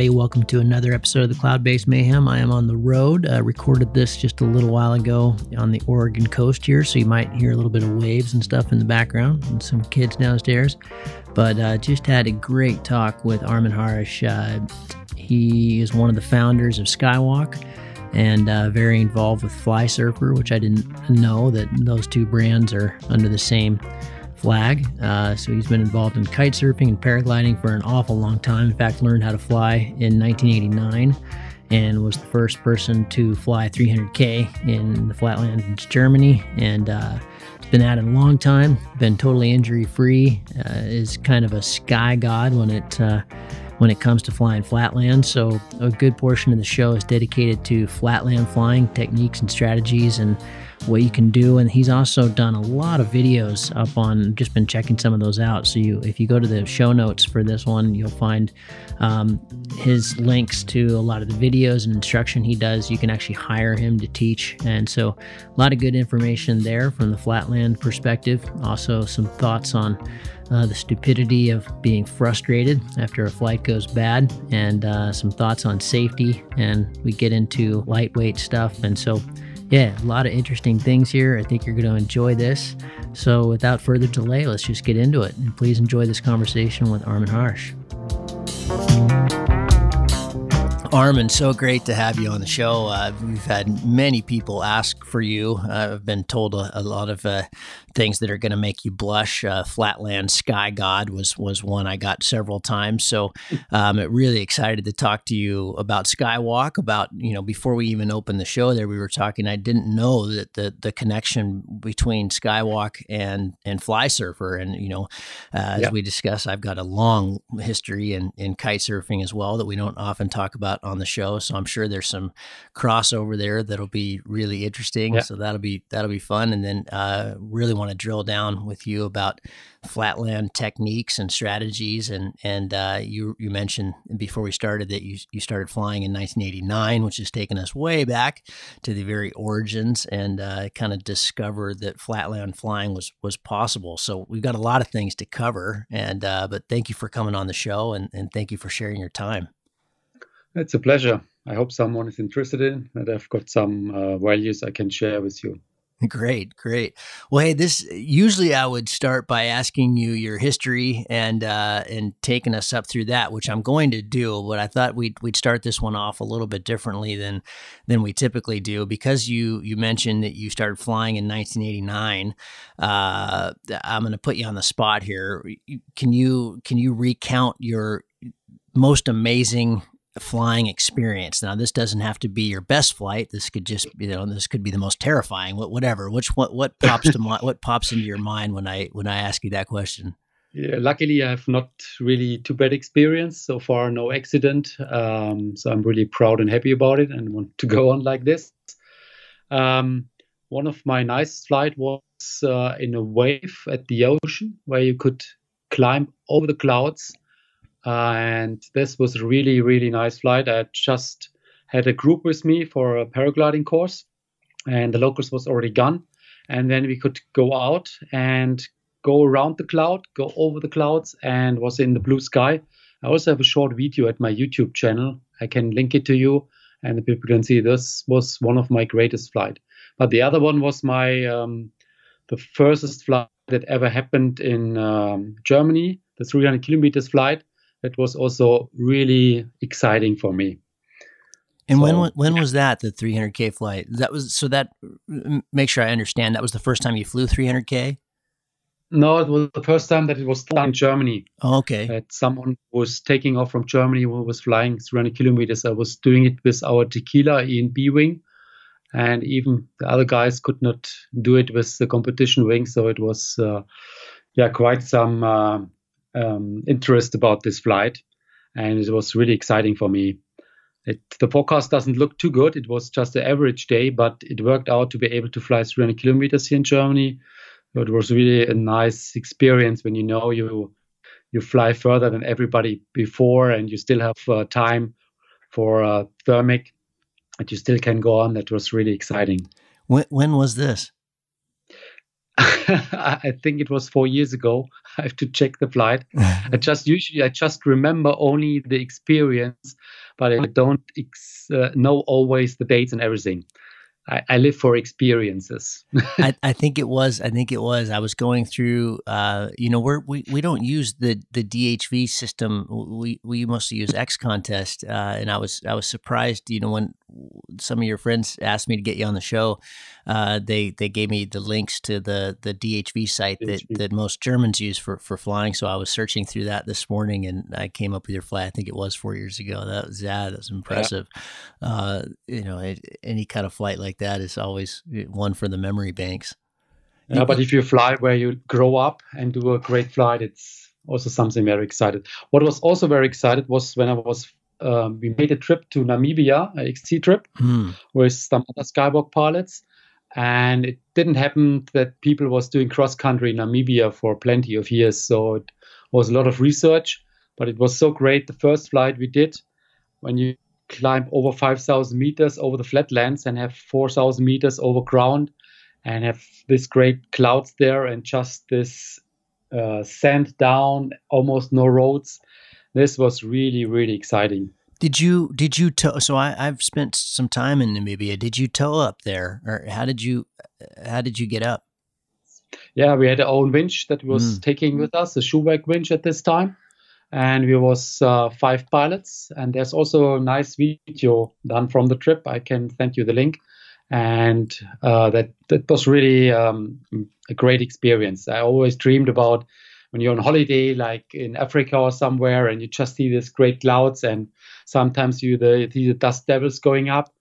everybody. Welcome to another episode of the Cloudbase Mayhem. I am on the road. Uh, recorded this just a little while ago on the Oregon coast here, so you might hear a little bit of waves and stuff in the background and some kids downstairs. But uh, just had a great talk with Armin Harich. Uh, he is one of the founders of Skywalk and uh, very involved with Flysurfer, which I didn't know that those two brands are under the same flag. Uh, so he's been involved in kite surfing and paragliding for an awful long time. In fact, learned how to fly in 1989 and was the first person to fly 300K in the flatlands Germany. And uh, it's been at it a long time, been totally injury free, uh, is kind of a sky god when it. When it comes to flying flatland. So, a good portion of the show is dedicated to flatland flying techniques and strategies and what you can do. And he's also done a lot of videos up on. Just been checking some of those out. So you, if you go to the show notes for this one, you'll find um, his links to a lot of the videos and instruction he does. You can actually hire him to teach, and so a lot of good information there from the flatland perspective. Also, some thoughts on. Uh, the stupidity of being frustrated after a flight goes bad, and uh, some thoughts on safety. And we get into lightweight stuff. And so, yeah, a lot of interesting things here. I think you're going to enjoy this. So, without further delay, let's just get into it. And please enjoy this conversation with Armin Harich. Armin, so great to have you on the show. Uh, we've had many people ask for you. Uh, I've been told a, a lot of uh, things that are going to make you blush. Uh, Flatland Sky God was was one I got several times. So um, I'm really excited to talk to you about Skywalk. About you know before we even opened the show, there we were talking. I didn't know that the the connection between Skywalk and and Flysurfer, and you know uh, as we discussed, I've got a long history in in kite surfing as well that we don't often talk about on the show. So I'm sure there's some crossover there that'll be really interesting. Yeah. So that'll be that'll be fun, and then uh, really want to drill down with you about flatland techniques and strategies. And and uh, you you mentioned before we started that you you started flying in 1989, which has taken us way back to the very origins and uh, kind of discovered that flatland flying was was possible. So we've got a lot of things to cover. And uh, but thank you for coming on the show and and thank you for sharing your time. It's a pleasure. I hope someone is interested in that. I've got some uh, values I can share with you. Great, great. Well, hey, this usually I would start by asking you your history and uh, and taking us up through that, which I'm going to do. But I thought we'd we'd start this one off a little bit differently than than we typically do because you you mentioned that you started flying in 1989. Uh, I'm going to put you on the spot here. Can you can you recount your most amazing flying experience. Now, this doesn't have to be your best flight. This could just, you know, this could be the most terrifying. Whatever. Which what what pops to mind? What pops into your mind when I when I ask you that question? Yeah, luckily, I have not really too bad experience so far. No accident. Um, so I'm really proud and happy about it, and want to go on like this. Um, one of my nice flight was uh, in a wave at the ocean where you could climb over the clouds and this was a really, really nice flight. I just had a group with me for a paragliding course, and the locals was already gone. And then we could go out and go around the cloud, go over the clouds, and was in the blue sky. I also have a short video at my YouTube channel. I can link it to you, and the people can see this was one of my greatest flight. But the other one was my um, the first flight that ever happened in um, Germany, the 300 kilometers flight that was also really exciting for me. And so, when when was that the 300k flight? That was so that make sure I understand. That was the first time you flew 300k. No, it was the first time that it was in Germany. Oh, okay. That someone was taking off from Germany who was flying 300 kilometers. I was doing it with our tequila in B wing, and even the other guys could not do it with the competition wing. So it was, uh, yeah, quite some. Uh, um, interest about this flight, and it was really exciting for me. It, the forecast doesn't look too good. It was just an average day, but it worked out to be able to fly 300 kilometers here in Germany. So it was really a nice experience when you know you you fly further than everybody before, and you still have uh, time for uh, thermic, and you still can go on. That was really exciting. When when was this? I think it was four years ago. I have to check the flight. I just usually I just remember only the experience, but I don't ex- uh, know always the dates and everything. I, I live for experiences. I, I, think it was. I think it was. I was going through. Uh, you know, we're, we we don't use the the DHV system. We we mostly use X Contest, uh, and I was I was surprised. You know, when some of your friends asked me to get you on the show, uh, they they gave me the links to the the DHV site that, that most Germans use for for flying. So I was searching through that this morning, and I came up with your flight. I think it was four years ago. That was yeah, that was impressive. Yeah. Uh, you know, it, any kind of flight like that is always one for the memory banks. Yeah, but if you fly where you grow up and do a great flight, it's also something very excited. What was also very excited was when I was um, we made a trip to Namibia, a XC trip, mm. with some other Skywalk pilots, and it didn't happen that people was doing cross country in Namibia for plenty of years. So it was a lot of research, but it was so great. The first flight we did, when you climb over 5,000 meters over the flatlands and have 4,000 meters over ground, and have this great clouds there and just this uh, sand down, almost no roads. This was really really exciting. Did you did you tow? So I, I've spent some time in Namibia. Did you tow up there, or how did you how did you get up? Yeah, we had our own winch that was mm. taking with us, a Schuhwerk winch at this time, and we was uh, five pilots. And there's also a nice video done from the trip. I can send you the link, and uh, that that was really um, a great experience. I always dreamed about when you're on holiday, like in Africa or somewhere, and you just see these great clouds, and sometimes you the, see the dust devils going up,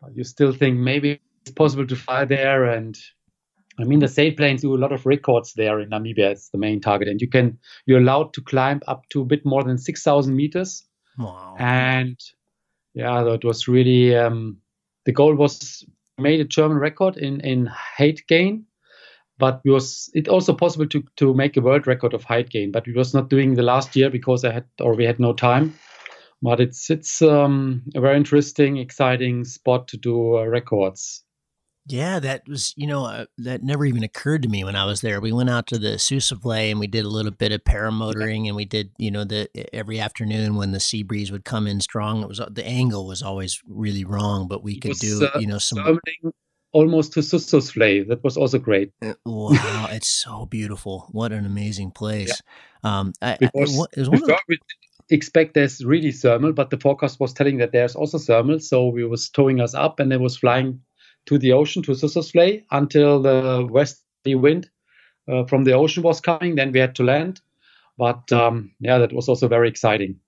but you still think maybe it's possible to fly there. And I mean, the sailplanes do a lot of records there in Namibia. It's the main target, and you can you're allowed to climb up to a bit more than six thousand meters. Wow! And yeah, that was really um, the goal was made a German record in in height gain but it was it also possible to to make a world record of height gain but we was not doing the last year because i had or we had no time. But it's it's um, a very interesting exciting spot to do uh, records. Yeah, that was, you know, uh, that never even occurred to me when I was there. We went out to the Sossusvlei and we did a little bit of paramotoring and we did, you know, the every afternoon when the sea breeze would come in strong, it was the angle was always really wrong, but we could was, do, uh, you know, some almost to Sossusvlei. That was also great. Wow, it's so beautiful. What an amazing place. Yeah. Um, I, because I, the- we expect there's really thermal, but the forecast was telling that there's also thermal. So we was towing us up and it was flying to the ocean to Sossusvlei until the westerly wind uh, from the ocean was coming. Then we had to land. But um, yeah, that was also very exciting.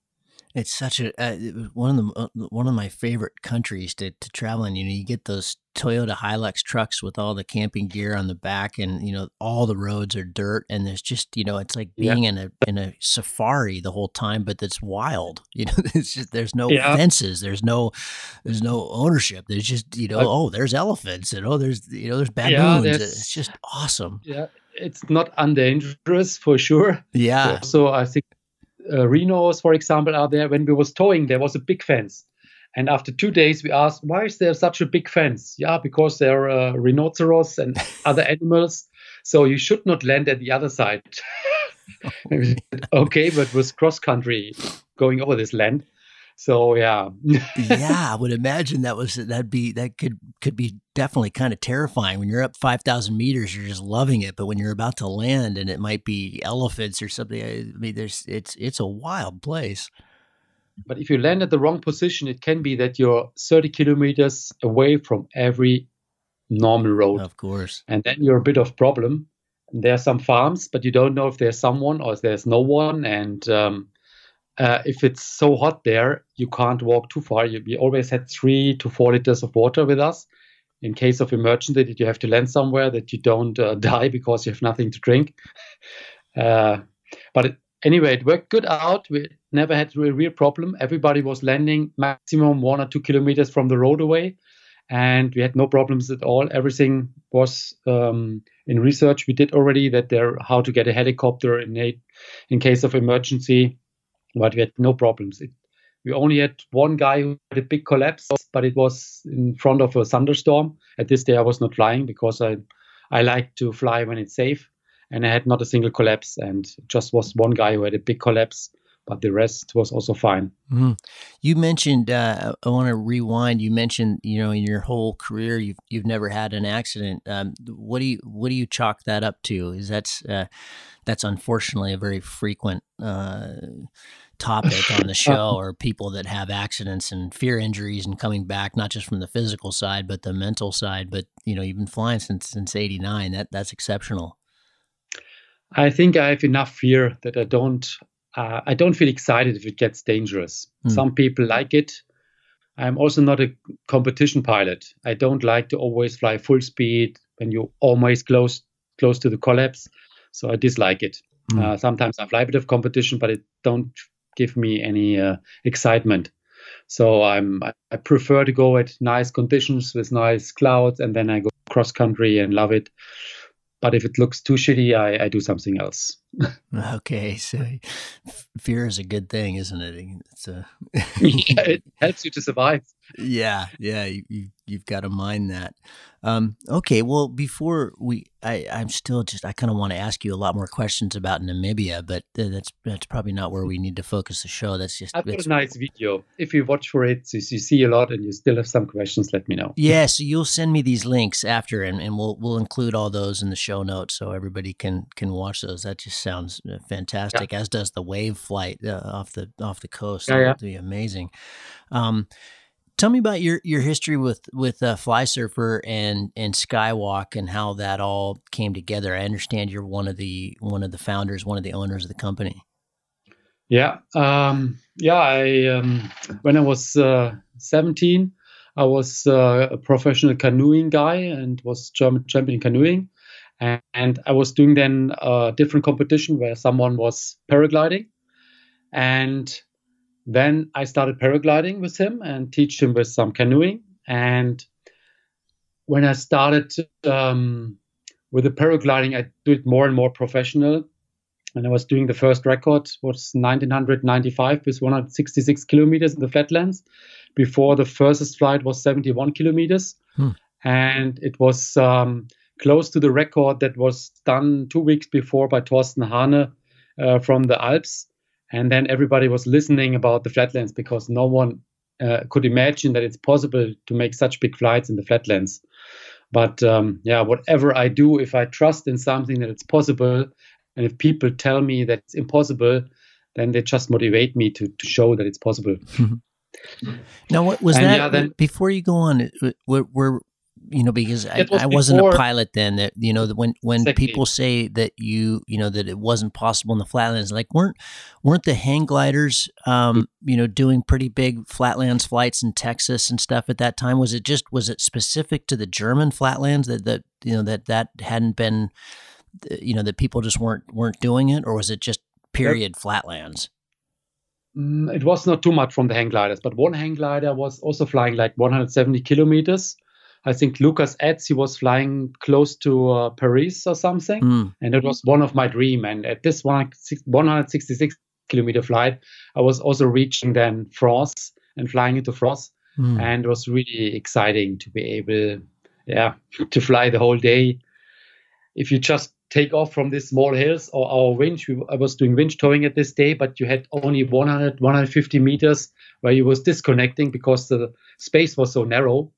It's such a uh, one of the uh, one of my favorite countries to, to travel in. You know, you get those Toyota Hilux trucks with all the camping gear on the back, and you know all the roads are dirt, and there's just you know it's like being yeah. in a in a safari the whole time, but it's wild. You know, it's just there's no yeah. fences, there's no there's no ownership. There's just you know uh, oh there's elephants and oh there's you know there's baboons. Yeah, it's just awesome. Yeah, it's not undangerous for sure. Yeah. So I think uh, rhinos, for example, are there. When we was towing, there was a big fence. And after two days, we asked, why is there such a big fence? Yeah, because there are uh, rhinoceros and other animals. So you should not land at the other side. okay, but was cross country going over this land. So yeah. yeah, I would imagine that was that'd be that could could be definitely kind of terrifying. When you're up five thousand meters, you're just loving it, but when you're about to land and it might be elephants or something, I mean, there's it's it's a wild place. But if you land at the wrong position, it can be that you're 30 kilometers away from every normal road. Of course. And then you're a bit of problem. There are some farms, but you don't know if there's someone or if there's no one. And um, uh, if it's so hot there, you can't walk too far. You, we always had three to four liters of water with us in case of emergency that you have to land somewhere that you don't uh, die because you have nothing to drink. Uh, but it, anyway, it worked good out. We never had a real problem. Everybody was landing maximum one or two kilometers from the road away, and we had no problems at all. Everything was um, in research. We did already that there how to get a helicopter in a, in case of emergency, but we had no problems. It, we only had one guy who had a big collapse, but it was in front of a thunderstorm. At this day, I was not flying because I I like to fly when it's safe. And I had not a single collapse, and just was one guy who had a big collapse but the rest was also fine. Mm-hmm. You mentioned, uh, I want to rewind. You mentioned, you know, in your whole career, you've you've never had an accident. Um, what do you what do you chalk that up to? Is that's uh, that's unfortunately a very frequent uh, topic on the show, or people that have accidents and fear injuries and coming back, not just from the physical side, but the mental side. But you know, you've been flying since since '89. That that's exceptional. I think I have enough fear that I don't uh, I don't feel excited if it gets dangerous. Mm. Some people like it. I'm also not a competition pilot. I don't like to always fly full speed when you're almost close close to the collapse. So I dislike it. Mm. Uh, sometimes I fly a bit of competition, but it don't give me any uh, excitement. So I'm I prefer to go at nice conditions with nice clouds, and then I go cross country and love it. But if it looks too shitty, I, I do something else. okay, so fear is a good thing, isn't it? It's a yeah, it helps you to survive. Yeah, yeah, you, you you've got to mind that. Um, okay, well, before we, I, I'm still just, I kind of want to ask you a lot more questions about Namibia, but that's that's probably not where we need to focus the show. That's just. I've got a nice video. If you watch for it, you see a lot, and you still have some questions, let me know. Yeah, so you'll send me these links after, and, and we'll we'll include all those in the show notes so everybody can can watch those. That just sounds uh, fantastic. Yeah. As does the wave flight uh, off the off the coast. Yeah, yeah. be amazing. Um, Tell me about your, your history with with uh, Flysurfer and and Skywalk and how that all came together. I understand you're one of the one of the founders, one of the owners of the company. Yeah, um, yeah. I um, when I was uh, 17, I was uh, a professional canoeing guy and was German champion in canoeing, and, and I was doing then a different competition where someone was paragliding, and then I started paragliding with him and teach him with some canoeing. And when I started um, with the paragliding, I do it more and more professional. And I was doing the first record was 1995 with 166 kilometers in the flatlands. Before the first flight was 71 kilometers, hmm. and it was um, close to the record that was done two weeks before by Thorsten Hahne uh, from the Alps and then everybody was listening about the flatlands because no one uh, could imagine that it's possible to make such big flights in the flatlands. But um, yeah, whatever I do, if I trust in something that it's possible, and if people tell me that it's impossible, then they just motivate me to, to show that it's possible. now, what was and that? Yeah, then, before you go on, were, were you know because I, was I wasn't a pilot then that you know when when exactly. people say that you you know that it wasn't possible in the flatlands like weren't weren't the hang gliders um you know doing pretty big flatlands flights in Texas and stuff at that time was it just was it specific to the German flatlands that that you know that that hadn't been you know that people just weren't weren't doing it or was it just period yep. flatlands mm, it was not too much from the hang gliders but one hang glider was also flying like 170 kilometers I think Lucas Etz, he was flying close to uh, Paris or something. Mm. And it was one of my dream. And at this 166 kilometer flight, I was also reaching then France and flying into France. Mm. And it was really exciting to be able, yeah, to fly the whole day. If you just take off from these small hills or our winch, we, I was doing winch towing at this day, but you had only 100, 150 meters where you was disconnecting because the space was so narrow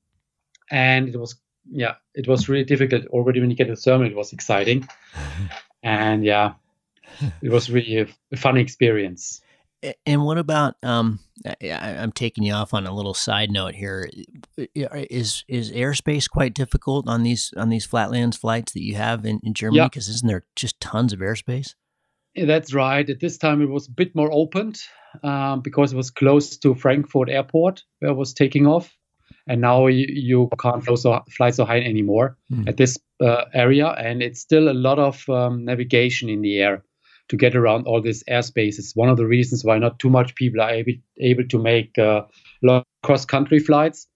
and it was yeah it was really difficult. Already when you get the thermal it was exciting. And yeah it was really a, a fun experience. And what about um I, am taking you off on a little side note here. Is is airspace quite difficult on these on these flatlands flights that you have in, in germany? Because yeah. isn't there just tons of airspace? Yeah, that's right. At this time it was a bit more opened um, because it was close to frankfurt airport where i was taking off and now you, you can't fly so, fly so high anymore mm. at this uh, area and it's still a lot of um, navigation in the air to get around all this airspace it's one of the reasons why not too much people are able, able to make uh, long cross country flights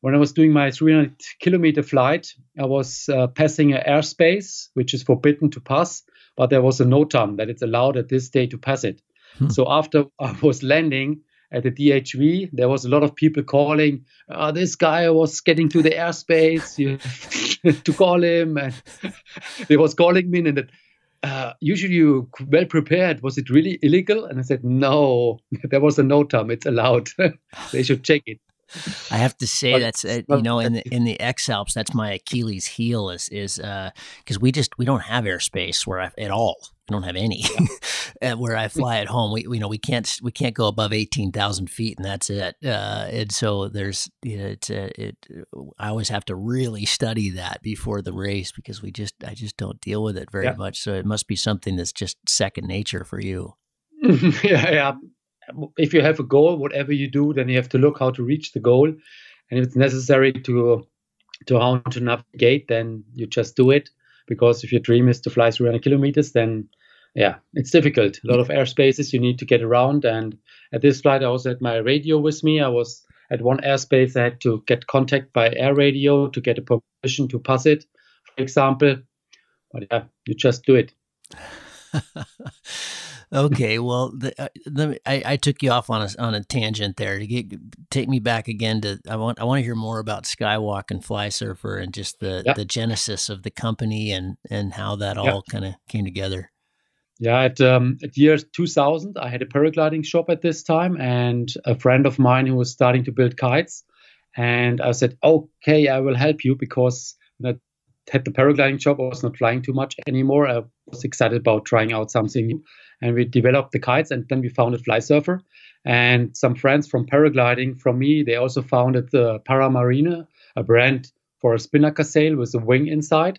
when i was doing my 300 kilometer flight i was uh, passing an airspace which is forbidden to pass but there was a NOTAM that it's allowed at this day to pass it hmm. so after i was landing at the DHV, there was a lot of people calling, oh, this guy was getting to the airspace. To call him, and he was calling me, and that uh, usually you well prepared. Was it really illegal? And I said, no, there was a NOTAM. It's allowed. they should check it. I have to say that's uh, you know in the in the X Alps that's my Achilles heel is is because uh, we just we don't have airspace where I, at all. We don't have any where I fly at home. We you know we can't we can't go above eighteen thousand feet and that's it. Uh, and so there's you know, it's uh, it I always have to really study that before the race because we just I just don't deal with it very yeah. much. So it must be something that's just second nature for you. yeah, yeah if you have a goal, whatever you do, then you have to look how to reach the goal. And if it's necessary to to how to navigate, then you just do it. Because if your dream is to fly 300 kilometers, then yeah, it's difficult. A lot of airspaces you need to get around. And at this flight, I also had my radio with me. I was at one airspace. I had to get contact by air radio to get a permission to pass it, for example. But yeah, you just do it. okay, well, the, uh, the, I, I, took you off on a on a tangent there to get take me back again to I want I want to hear more about Skywalk and Flysurfer and just the the genesis of the company and and how that all kind of came together. Yeah, at um, at year 2000, I had a paragliding shop at this time, and a friend of mine who was starting to build kites, and I said, okay, I will help you because when I had the paragliding shop, I was not flying too much anymore. I was excited about trying out something new and we developed the kites and then we founded Fly Flysurfer. And some friends from paragliding from me, they also founded the Paramarina, a brand for a spinnaker sail with a wing inside.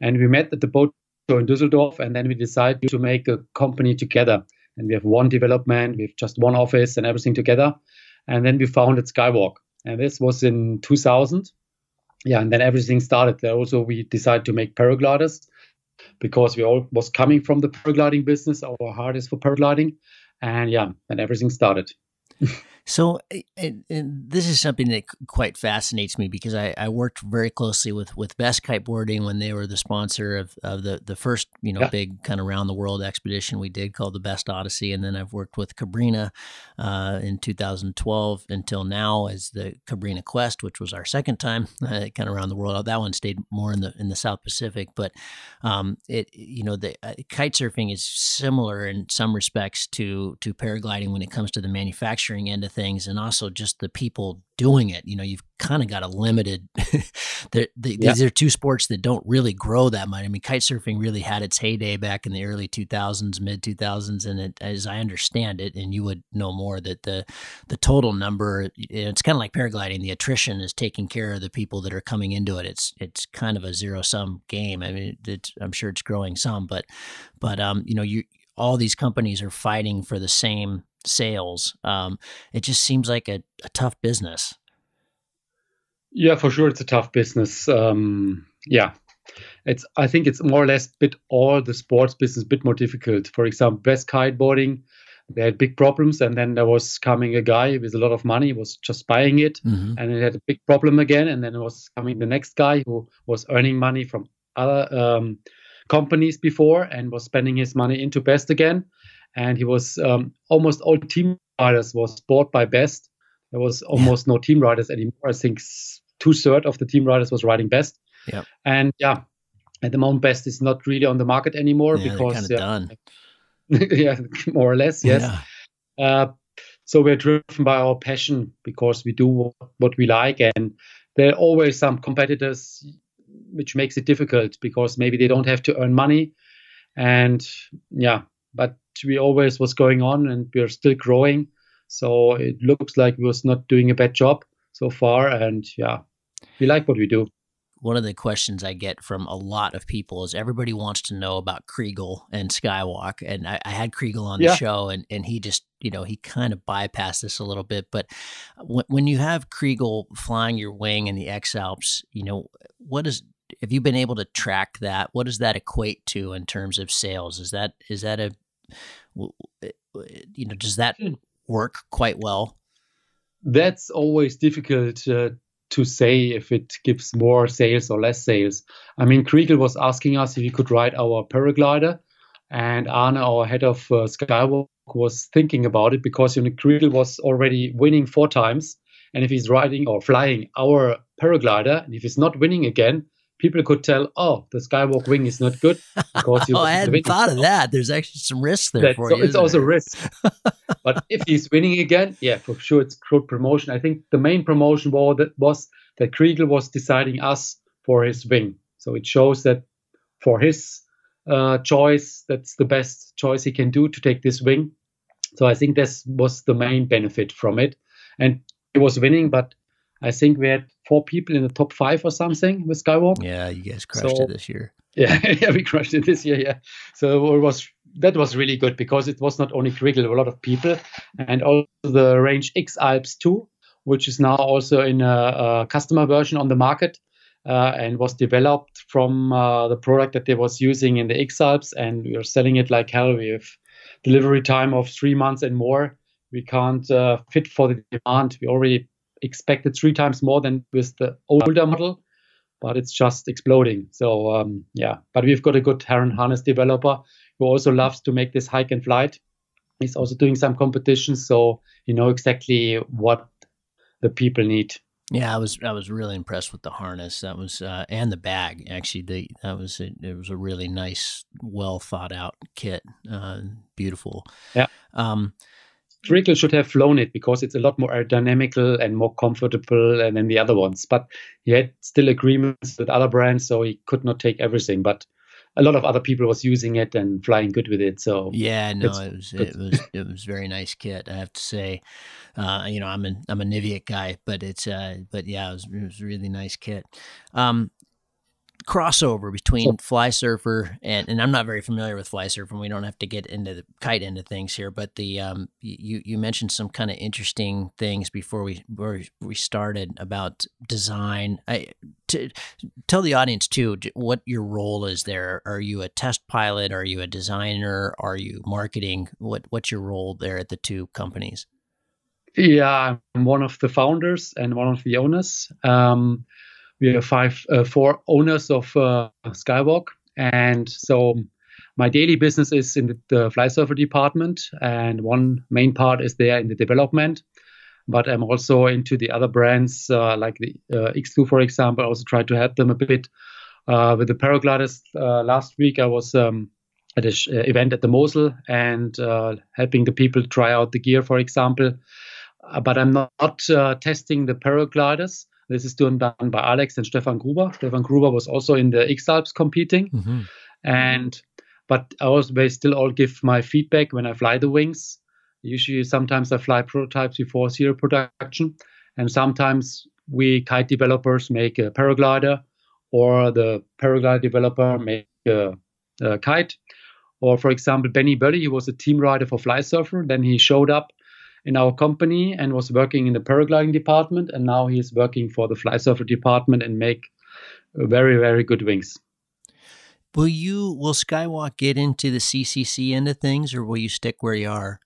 And we met at the boat show in Düsseldorf and then we decided to make a company together. And we have one development, we have just one office and everything together. And then we founded Skywalk. And this was in 2000. Yeah, and then everything started. There also we decided to make paragliders because we all was coming from the paragliding business. Our heart is for paragliding, and yeah, and everything started. So, and, and this is something that quite fascinates me because I, I, worked very closely with, with Best Kiteboarding when they were the sponsor of, of the, the first, you know, yeah. big kind of round the world expedition we did called the Best Odyssey. And then I've worked with Cabrinha uh, in 2012 until now as the Cabrinha Quest, which was our second time uh, kind of around the world. That one stayed more in the in the South Pacific, but um, it you know the uh, kite surfing is similar in some respects to to paragliding when it comes to the manufacturing end of things and also just the people doing it. You know, you've kind of got a limited. the, the, yeah. These are two sports that don't really grow that much. I mean, kite surfing really had its heyday back in the early 2000s, mid 2000s, and it, as I understand it, and you would know more that the the total number. It's kind of like paragliding. The attrition is taking care of the people that are coming into it. It's it's kind of a zero sum game. I mean, I'm sure it's growing some, but but um, you know, you all these companies are fighting for the same sales. Um, it just seems like a, a, tough business. Yeah, for sure, it's a tough business. Um, yeah, it's. I think it's more or less bit all the sports business bit more difficult. For example, best kiteboarding, they had big problems, and then there was coming a guy with a lot of money, was just buying it, mm-hmm. and it had a big problem again. And then it was coming the next guy who was earning money from other um, companies before and was spending his money into best again and he was um, almost all team riders was bought by Best. There was almost yeah. no team riders anymore. I think two thirds of the team riders was riding Best. Yeah, and yeah, at the moment Best is not really on the market anymore yeah, because yeah, done. yeah, more or less, yes. Yeah. Uh, so we're driven by our passion because we do what we like, and there are always some competitors, which makes it difficult because maybe they don't have to earn money, and yeah, but we always was going on and we're still growing. So it looks like we was not doing a bad job so far. And yeah, we like what we do. One of the questions I get from a lot of people is everybody wants to know about Chrigel and Skywalk. And I, I had Chrigel on the yeah. show and, and he just, you know, he kind of bypassed this a little bit. But when, when you have Chrigel flying your wing in the X Alps, you know, what is, have you been able to track that? What does that equate to in terms of sales? Is that, is that a, you know, does that hmm. work quite well? That's always difficult uh, to say if it gives more sales or less sales. I mean, Chrigel was asking us if he could ride our paraglider, and Arne, our head of uh, Skywalk, was thinking about it because you know, Chrigel was already winning four times, and if he's riding or flying our paraglider, and if he's not winning again, people could tell, oh, the Skywalk wing is not good because you. oh, I hadn't thought of that. There's actually some risk there That's, for so you. It's also a risk. but if he's winning again, yeah, for sure, it's good promotion. I think the main promotion was that, was that Chrigel was deciding us for his wing. So it shows that for his uh, choice, that's the best choice he can do to take this wing. So I think this was the main benefit from it. And he was winning, but I think we had four people in the top five or something with Skywalk. Yeah, you guys crushed so, it this year. Yeah, yeah, we crushed it this year. Yeah, so it was that was really good because it was not only Chrigel, a lot of people, and also the Range X Alps 2, which is now also in a, a customer version on the market. Uh, and was developed from uh, the product that they was using in the X Alps, and we are selling it like hell. We have delivery time of three months and more. We can't uh, fit for the demand. We already expected three times more than with the older model, but it's just exploding. So um, yeah, but we've got a good Heron harness developer who also loves to make this hike and flight. He's also doing some competitions, so you know exactly what the people need. Yeah, I was I was really impressed with the harness. That was uh, and the bag actually. The that was a, it was a really nice, well thought out kit. Uh, beautiful. Yeah. Um, Chrigel should have flown it because it's a lot more aerodynamical and more comfortable than the other ones. But he had still agreements with other brands, so he could not take everything. But a lot of other people was using it and flying good with it. So yeah, no, it was it was it was very nice kit. I have to say, uh, you know, I'm a I'm a Niviuk guy, but it's uh, but yeah, it was it was a really nice kit. Um, crossover between Flysurfer and and I'm not very familiar with Flysurfer and we don't have to get into the kite into things here but the um you you mentioned some kind of interesting things before we before we started about design. I to tell the audience too what your role is there. Are you a test pilot? Are you a designer? Are you marketing? What what's your role there at the two companies? Yeah I'm one of the founders and one of the owners. Um we are five, uh, four owners of uh, Skywalk, and so my daily business is in the, the Flysurfer department, and one main part is there in the development. But I'm also into the other brands uh, like the uh, X2, for example. I also try to help them a bit uh, with the paragliders. Uh, last week I was um, at an sh- event at the Mosel and helping the people try out the gear, for example. but I'm not, not testing the paragliders. This is done by Alex and Stefan Gruber. Stefan Gruber was also in the X Alps competing. Mm-hmm. And but I always still all give my feedback when I fly the wings. Usually sometimes I fly prototypes before serial production. And sometimes we kite developers make a paraglider or the paraglider developer make a, a kite. Or for example, Benny Bölli, he was a team rider for Flysurfer. Then he showed up in our company and was working in the paragliding department, and now he is working for the Flysurfer department and make very very good wings. Will you will Skywalk get into the CCC end of things, or will you stick where you are?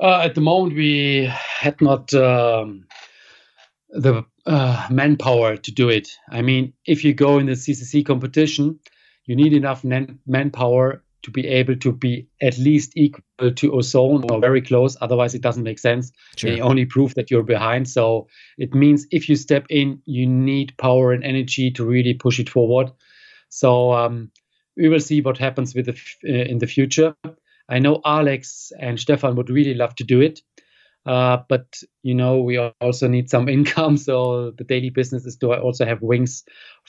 Uh, at the moment, we had not um, the uh, manpower to do it. I mean, if you go in the CCC competition, you need enough manpower to be able to be at least equal to ozone or very close. Otherwise, it doesn't make sense. Sure. They only prove that you're behind. So it means if you step in, you need power and energy to really push it forward. So um, we will see what happens with the f- uh, in the future. I know Alex and Stefan would really love to do it. Uh, but you know we also need some income so the daily business is to also have wings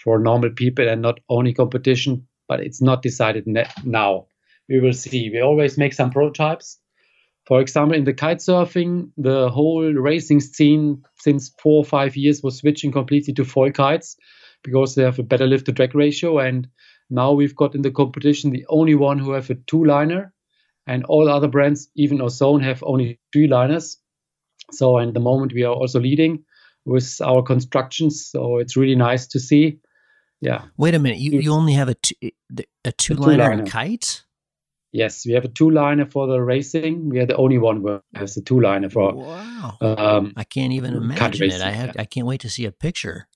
for normal people and not only competition but it's not decided now. We will see. We always make some prototypes. For example, in the kite surfing, the whole racing scene since four or five years was switching completely to foil kites because they have a better lift to drag ratio. And now we've got in the competition the only one who have a two liner, and all other brands, even Ozone, have only three liners. So, at the moment, we are also leading with our constructions. So, it's really nice to see yeah. Wait a minute. You, you only have a two, a two liner, two kite? Yes, we have a two liner for the racing. We are the only one who has a two liner for. Wow. Um, I can't even imagine it. I have. I can't wait to see a picture.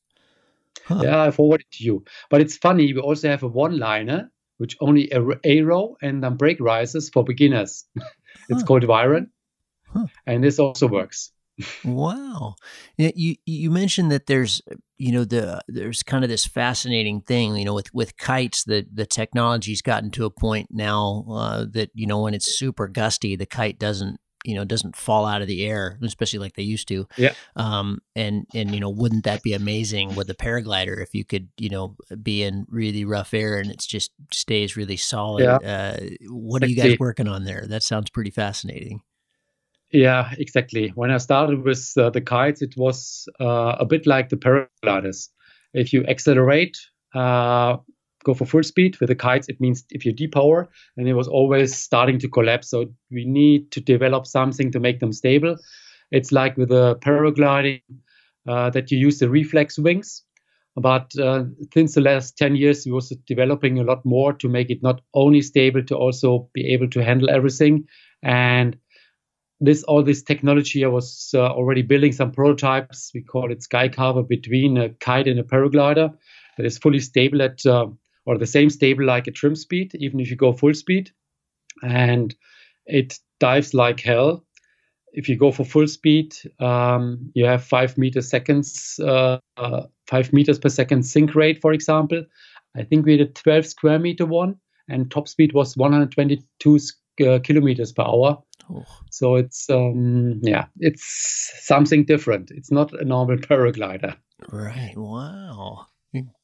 Huh. Yeah, I forwarded to you. But it's funny. We also have a one liner, which only a aero and then brake rises for beginners. it's huh. called Viron, huh. and this also works. Wow. You you mentioned that there's you know the there's kind of this fascinating thing you know with with kites the the technology's gotten to a point now uh, that you know when it's super gusty the kite doesn't you know doesn't fall out of the air especially like they used to. Yeah. Um and and you know wouldn't that be amazing with a paraglider if you could you know be in really rough air and it's just stays really solid? Yeah. uh, what are you guys working on there? That sounds pretty fascinating yeah, exactly. When I started with uh, the kites, it was uh, a bit like the paragliders. If you accelerate, uh, go for full speed with the kites, it means if you depower, and it was always starting to collapse. So we need to develop something to make them stable. It's like with the paragliding uh, that you use the reflex wings. But uh, since the last 10 years, we was developing a lot more to make it not only stable, to also be able to handle everything. And this all this technology, I was uh, already building some prototypes. We call it Sky Carver between a kite and a paraglider that is fully stable at uh, or the same stable like a trim speed, even if you go full speed, and it dives like hell. If you go for full speed, um, you have five meter seconds, uh, uh five meters per second sink rate, for example. I think we had a 12 square meter one, and top speed was 122 uh, kilometers per hour Oh. So it's um, yeah, it's something different. It's not a normal paraglider. Right. Wow.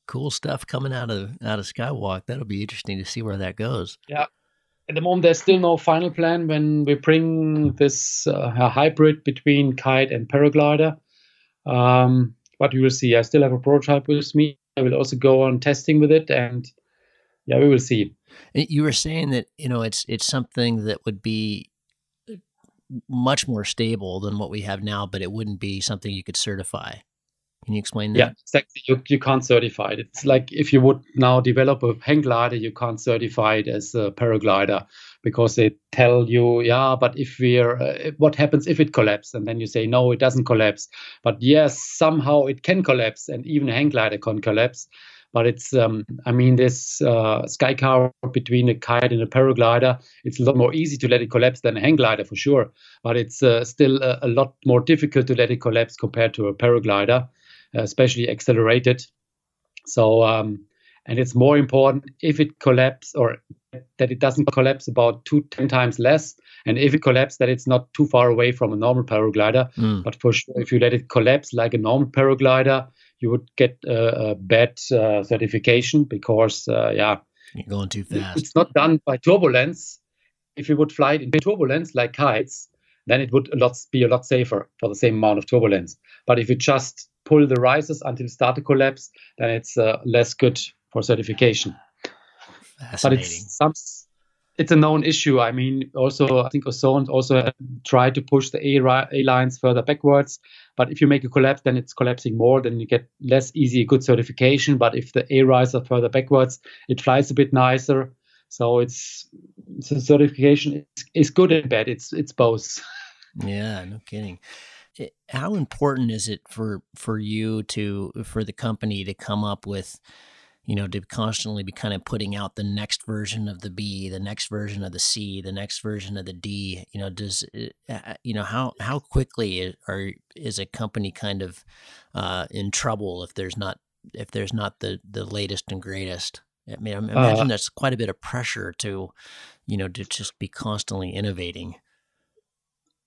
Cool stuff coming out of out of Skywalk. That'll be interesting to see where that goes. Yeah. At the moment, there's still no final plan when we bring this uh, hybrid between kite and paraglider. Um, but we will see. I still have a prototype with me. I will also go on testing with it, and yeah, we will see. You were saying that you know it's it's something that would be much more stable than what we have now, but it wouldn't be something you could certify. Can you explain that? Yeah, exactly. You, you can't certify it. It's like if you would now develop a hang glider, you can't certify it as a paraglider because they tell you, yeah, but if we're, uh, what happens if it collapses? And then you say, no, it doesn't collapse. But yes, somehow it can collapse, and even a hang glider can collapse. But it's, um, I mean, this uh, sky car between a kite and a paraglider, it's a lot more easy to let it collapse than a hang glider for sure. But it's uh, still a, a, lot more difficult to let it collapse compared to a paraglider, especially accelerated. So, um, and it's more important if it collapses or that it doesn't collapse about two ten times less and if it collapses that it's not too far away from a normal paraglider mm. but for sure if you let it collapse like a normal paraglider you would get a, a bad uh, certification because, uh, yeah, you're going too fast. It's not done by turbulence. If you would fly it in turbulence like kites, then it would a lot, be a lot safer for the same amount of turbulence. But if you just pull the risers until it start to collapse, then it's uh, less good for certification. But it's some, it's a known issue. I mean, also I think Ozone also tried to push the A, A lines further backwards. But if you make a collapse, then it's collapsing more. Then you get less easy good certification. But if the A rise are further backwards, it flies a bit nicer. So it's the certification is, is good and bad. It's it's both. Yeah, no kidding how important is it for for you to for the company to come up with you know, to constantly be kind of putting out the next version of the B, the next version of the C, the next version of the D. You know, does uh, uh, you know how how quickly are is a company kind of uh, in trouble if there's not if there's not the the latest and greatest? I mean, I imagine uh, that's quite a bit of pressure to, you know, to just be constantly innovating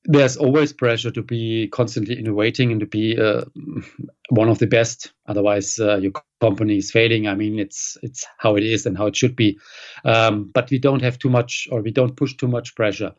there's always pressure to be constantly innovating and to be uh, one of the best. Otherwise, uh, your company is failing. I mean, it's it's how it is and how it should be. Um, but we don't have too much, or we don't push too much pressure.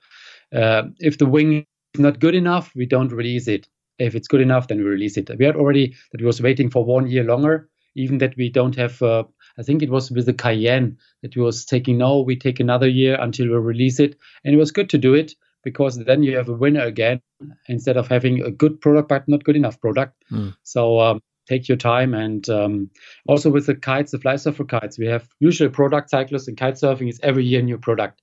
Uh, if the wing is not good enough, we don't release it. If it's good enough, then we release it. We had already that we was waiting for one year longer. Even that we don't have. Uh, I think it was with the Cayenne that we was taking. No, we take another year until we release it, and it was good to do it because then you have a winner again instead of having a good product but not good enough product. Mm. So um, take your time and um, also with the kites, the Flysurfer kites, we have usually product cycles in kite surfing is every year new product.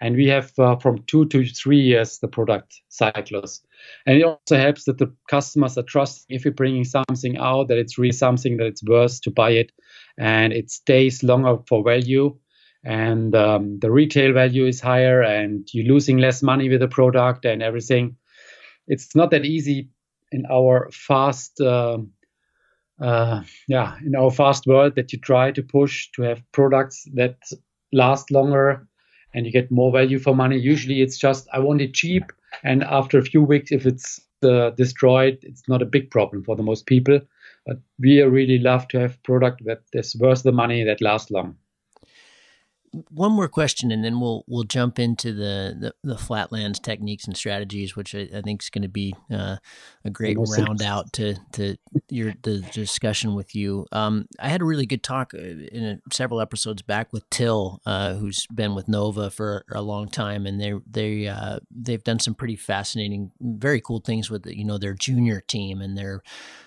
And we have uh, from two to three years the product cycles. And it also helps that the customers are trusting if you're bringing something out that it's really something that it's worth to buy it and it stays longer for value and um, the retail value is higher and you're losing less money with the product and everything it's not that easy in our fast, uh, uh, yeah, in our fast world that you try to push to have products that last longer and you get more value for money. Usually, it's just I want it cheap, and after a few weeks, if it's uh, destroyed, it's not a big problem for the most people. But we really love to have product that is worth the money that lasts long one more question, and then we'll we'll jump into the the, the flatlands techniques and strategies, which I, I think is going to be uh, a great round out to to your the discussion with you. Um, I had a really good talk uh, in a, several episodes back with Till, uh, who's been with Nova for a long time, and they they uh, they've done some pretty fascinating, very cool things with you know their junior team and their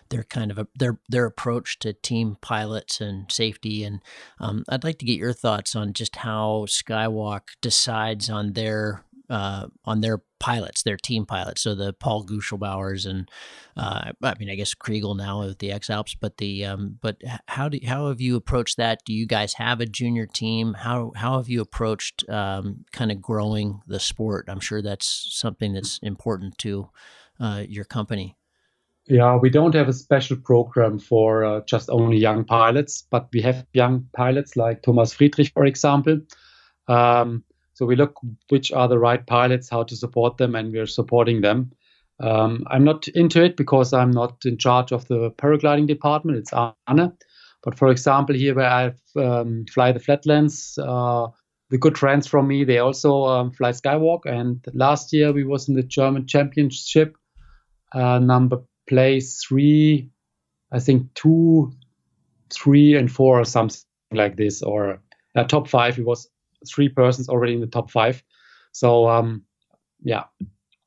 their kind of a, their their approach to team pilots and safety. And um, I'd like to get your thoughts on just how Skywalk decides on their uh, on their pilots, their team pilots. So the Paul Guschlbauers and uh, I mean, I guess Chrigel now with the X Alps. But the um, but how do how have you approached that? Do you guys have a junior team? How how have you approached um, kind of growing the sport? I'm sure that's something that's important to uh, your company. Yeah, we don't have a special program for uh, just only young pilots, but we have young pilots like Thomas Friedrich, for example. Um, so we look which are the right pilots, how to support them, and we're supporting them. Um, I'm not into it because I'm not in charge of the paragliding department. It's Anna. But for example, here where I um, fly the flatlands, uh, the good friends from me, they also um, fly Skywalk. And last year we was in the German Championship, uh, number place three, I think two, three, and four or something like this, or uh, top five. It was three persons already in the top five. So um, yeah,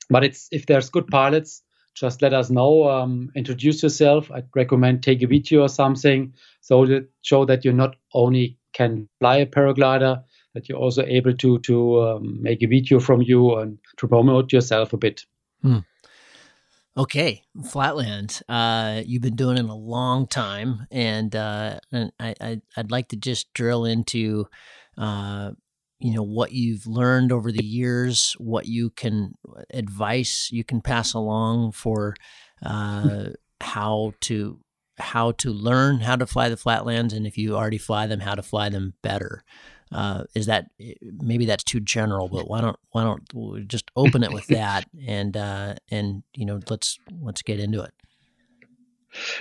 but it's if there's good pilots, just let us know. Um, introduce yourself. I'd recommend take a video or something so that show that you not only can fly a paraglider, that you're also able to to um, make a video from you and to promote yourself a bit. Hmm. Okay, Flatland. Uh, you've been doing it a long time, and uh, and I, I would like to just drill into, uh, you know, what you've learned over the years, what you can advice you can pass along for uh, how to how to learn how to fly the flatlands, and if you already fly them, how to fly them better. Uh, is that maybe that's too general, but why don't why don't we just open it with that and uh, and you know let's let's get into it.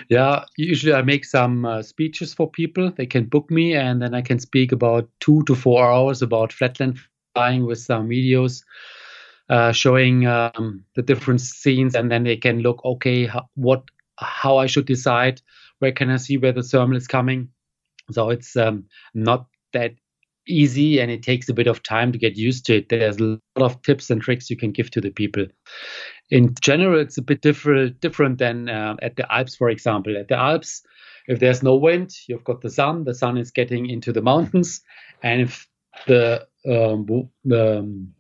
Yeah, usually I make some uh, speeches for people. They can book me, and then I can speak about two to four hours about flatland flying with some videos uh, showing um, the different scenes, and then they can look okay how, what how I should decide where can I see where the thermal is coming. So it's um, not that easy and it takes a bit of time to get used to it. There's a lot of tips and tricks you can give to the people. In general, it's a bit different different than uh, at the Alps, for example. At the Alps, if there's no wind, you've got the sun. The sun is getting into the mountains, and if the um, the, um,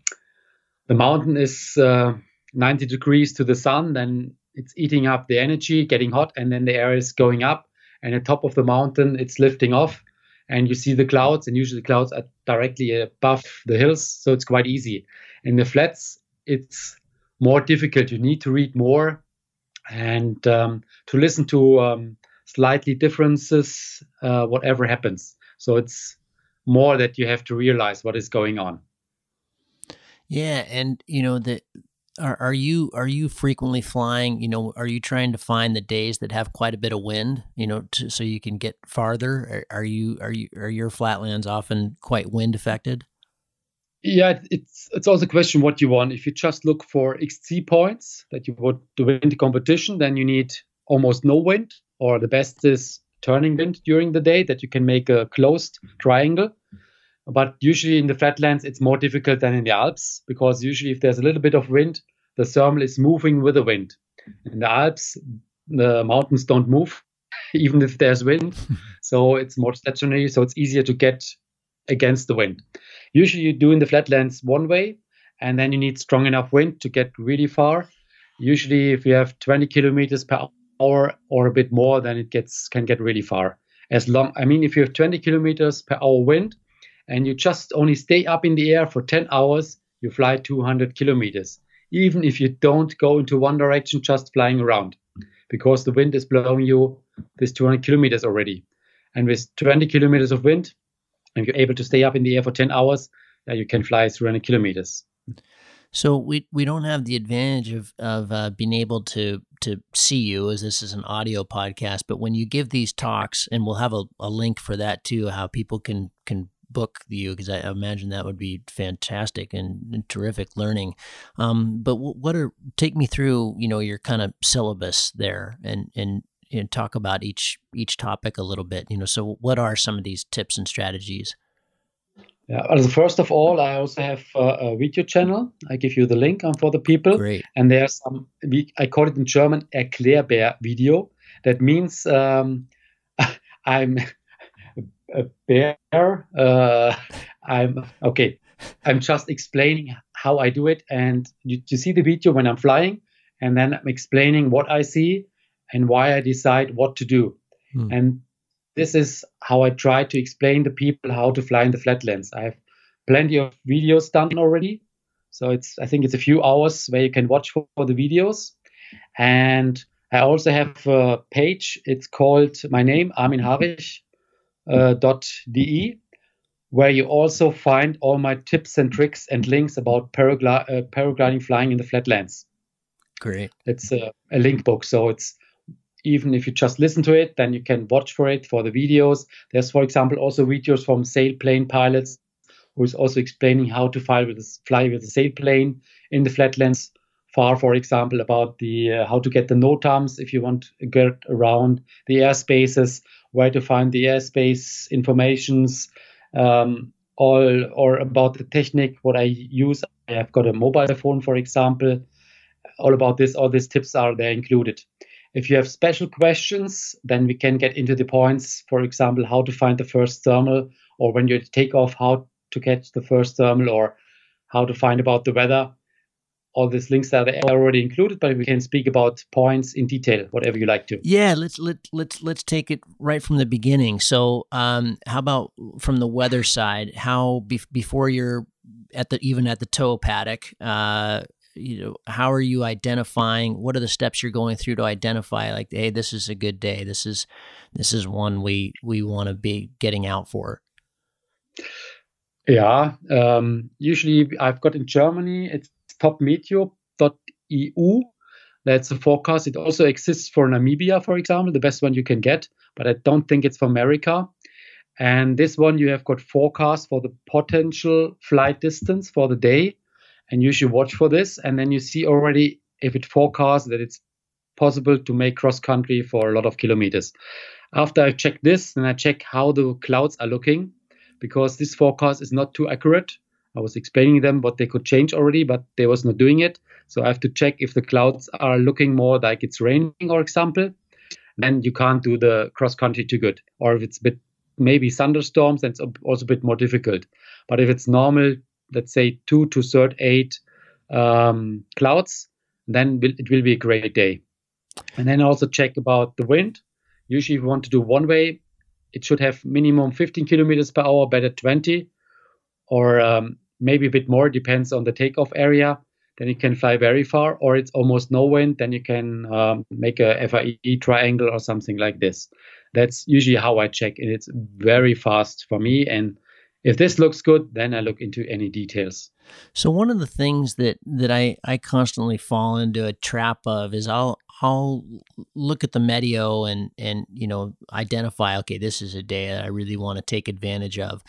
the mountain is uh, 90 degrees to the sun, then it's eating up the energy, getting hot, and then the air is going up. And at top of the mountain, it's lifting off and you see the clouds, and usually clouds are directly above the hills, so it's quite easy. In the flats, it's more difficult. You need to read more and um, to listen to um, slightly differences, uh, whatever happens. So it's more that you have to realize what is going on. Yeah, and you know the are, are you are you frequently flying? You know, are you trying to find the days that have quite a bit of wind? You know, to, so you can get farther. Are, are you are you are your flatlands often quite wind affected? Yeah, it's it's also a question what you want. If you just look for XC points that you would to win the competition, then you need almost no wind, or the best is turning wind during the day that you can make a closed triangle. But usually in the flatlands, it's more difficult than in the Alps because usually if there's a little bit of wind, the thermal is moving with the wind. In the Alps, the mountains don't move, even if there's wind. so it's more stationary, so it's easier to get against the wind. Usually you do in the flatlands one way, and then you need strong enough wind to get really far. Usually, if you have 20 kilometers per hour or a bit more, then it gets can get really far. As long, I mean, if you have 20 kilometers per hour wind, and you just only stay up in the air for 10 hours, you fly 200 kilometers, even if you don't go into one direction, just flying around. because the wind is blowing you this 200 kilometers already. And with 20 kilometers of wind, and you're able to stay up in the air for 10 hours, yeah, you can fly 300 kilometers. So we we don't have the advantage of of uh, being able to to see you as this is an audio podcast. But when you give these talks, and we'll have a, a link for that too, how people can can book you because I imagine that would be fantastic and, terrific learning. Um, but what are take me through you know your kind of syllabus there and and and talk about each each topic a little bit. You know, so what are some of these tips and strategies? Yeah, well, first of all, I also have a video channel. I give you the link um, for the people. Great. And there's some, I call it in German, Erklärbär video. That means um, I'm a bear. Uh, I'm okay. I'm just explaining how I do it, and you, you see the video when I'm flying, and then I'm explaining what I see and why I decide what to do. Hmm. And this is how I try to explain to people how to fly in the flatlands. I have plenty of videos done already. So it's I think it's a few hours where you can watch for, for the videos. And I also have a page. It's called my name, Armin Harich, uh, .de, where you also find all my tips and tricks and links about paragl- uh, paragliding flying in the flatlands. Great. It's a, a link book. So it's even if you just listen to it, then you can watch for it for the videos. There's, for example, also videos from sailplane pilots who is also explaining how to fly with a, fly with a sailplane in the flatlands. Far, for example, about the uh, how to get the NOTAMs if you want to get around the airspaces, where to find the airspace informations, um, all or about the technique what I use. I have got a mobile phone, for example. All about this, all these tips are there included. If you have special questions, then we can get into the points, for example, how to find the first thermal, or when you take off, how to catch the first thermal, or how to find about the weather. All these links are already included, but we can speak about points in detail, whatever you like to. Yeah, let's let let's let's take it right from the beginning. So, um, how about from the weather side? How be- before you're at the even at the tow paddock, uh, you know how are you identifying what are the steps you're going through to identify like hey this is a good day this is this is one we we want to be getting out for yeah um, usually i've got in germany it's topmeteo.eu that's a forecast it also exists for namibia for example the best one you can get but i don't think it's for america and this one you have got forecast for the potential flight distance for the day and you should watch for this. And then you see already if it forecasts that it's possible to make cross country for a lot of kilometers. After I check this, then I check how the clouds are looking because this forecast is not too accurate. I was explaining them what they could change already, but they was not doing it. So I have to check if the clouds are looking more like it's raining, for example. Then you can't do the cross country too good. Or if it's a bit maybe thunderstorms, then it's also a bit more difficult. But if it's normal let's say two to third eight um, clouds, then it will be a great day. And then also check about the wind. Usually, if you want to do one way, it should have minimum 15 kilometers per hour, better 20, or um, maybe a bit more, depends on the takeoff area. Then you can fly very far, or it's almost no wind. Then you can um, make a FAI triangle or something like this. That's usually how I check, and it's very fast for me. And if this looks good, then I look into any details. So one of the things that that I I constantly fall into a trap of is I'll I'll look at the Meteo and and you know identify okay this is a day that I really want to take advantage of,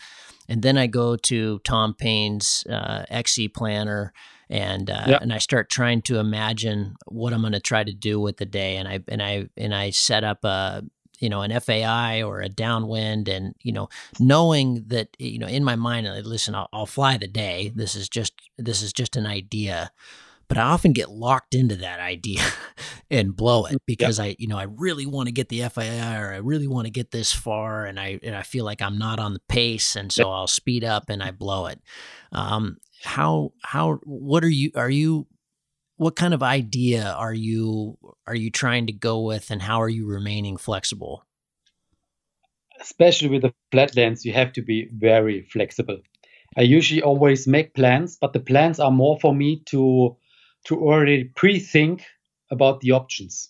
and then I go to Tom Payne's uh, XC planner and uh, yep. and I start trying to imagine what I'm going to try to do with the day, and I and I and I set up a you know an FAI or a downwind, and you know knowing that you know in my mind, listen, I'll, I'll fly the day. This is just this is just an idea but I often get locked into that idea and blow it because yep. I, you know, I really want to get the FAI or I really want to get this far, and I and I feel like I'm not on the pace, and so yep. I'll speed up and I blow it. Um, how how what are you are you what kind of idea are you are you trying to go with and how are you remaining flexible especially with the flatlands you have to be very flexible i usually always make plans but the plans are more for me to to already pre-think about the options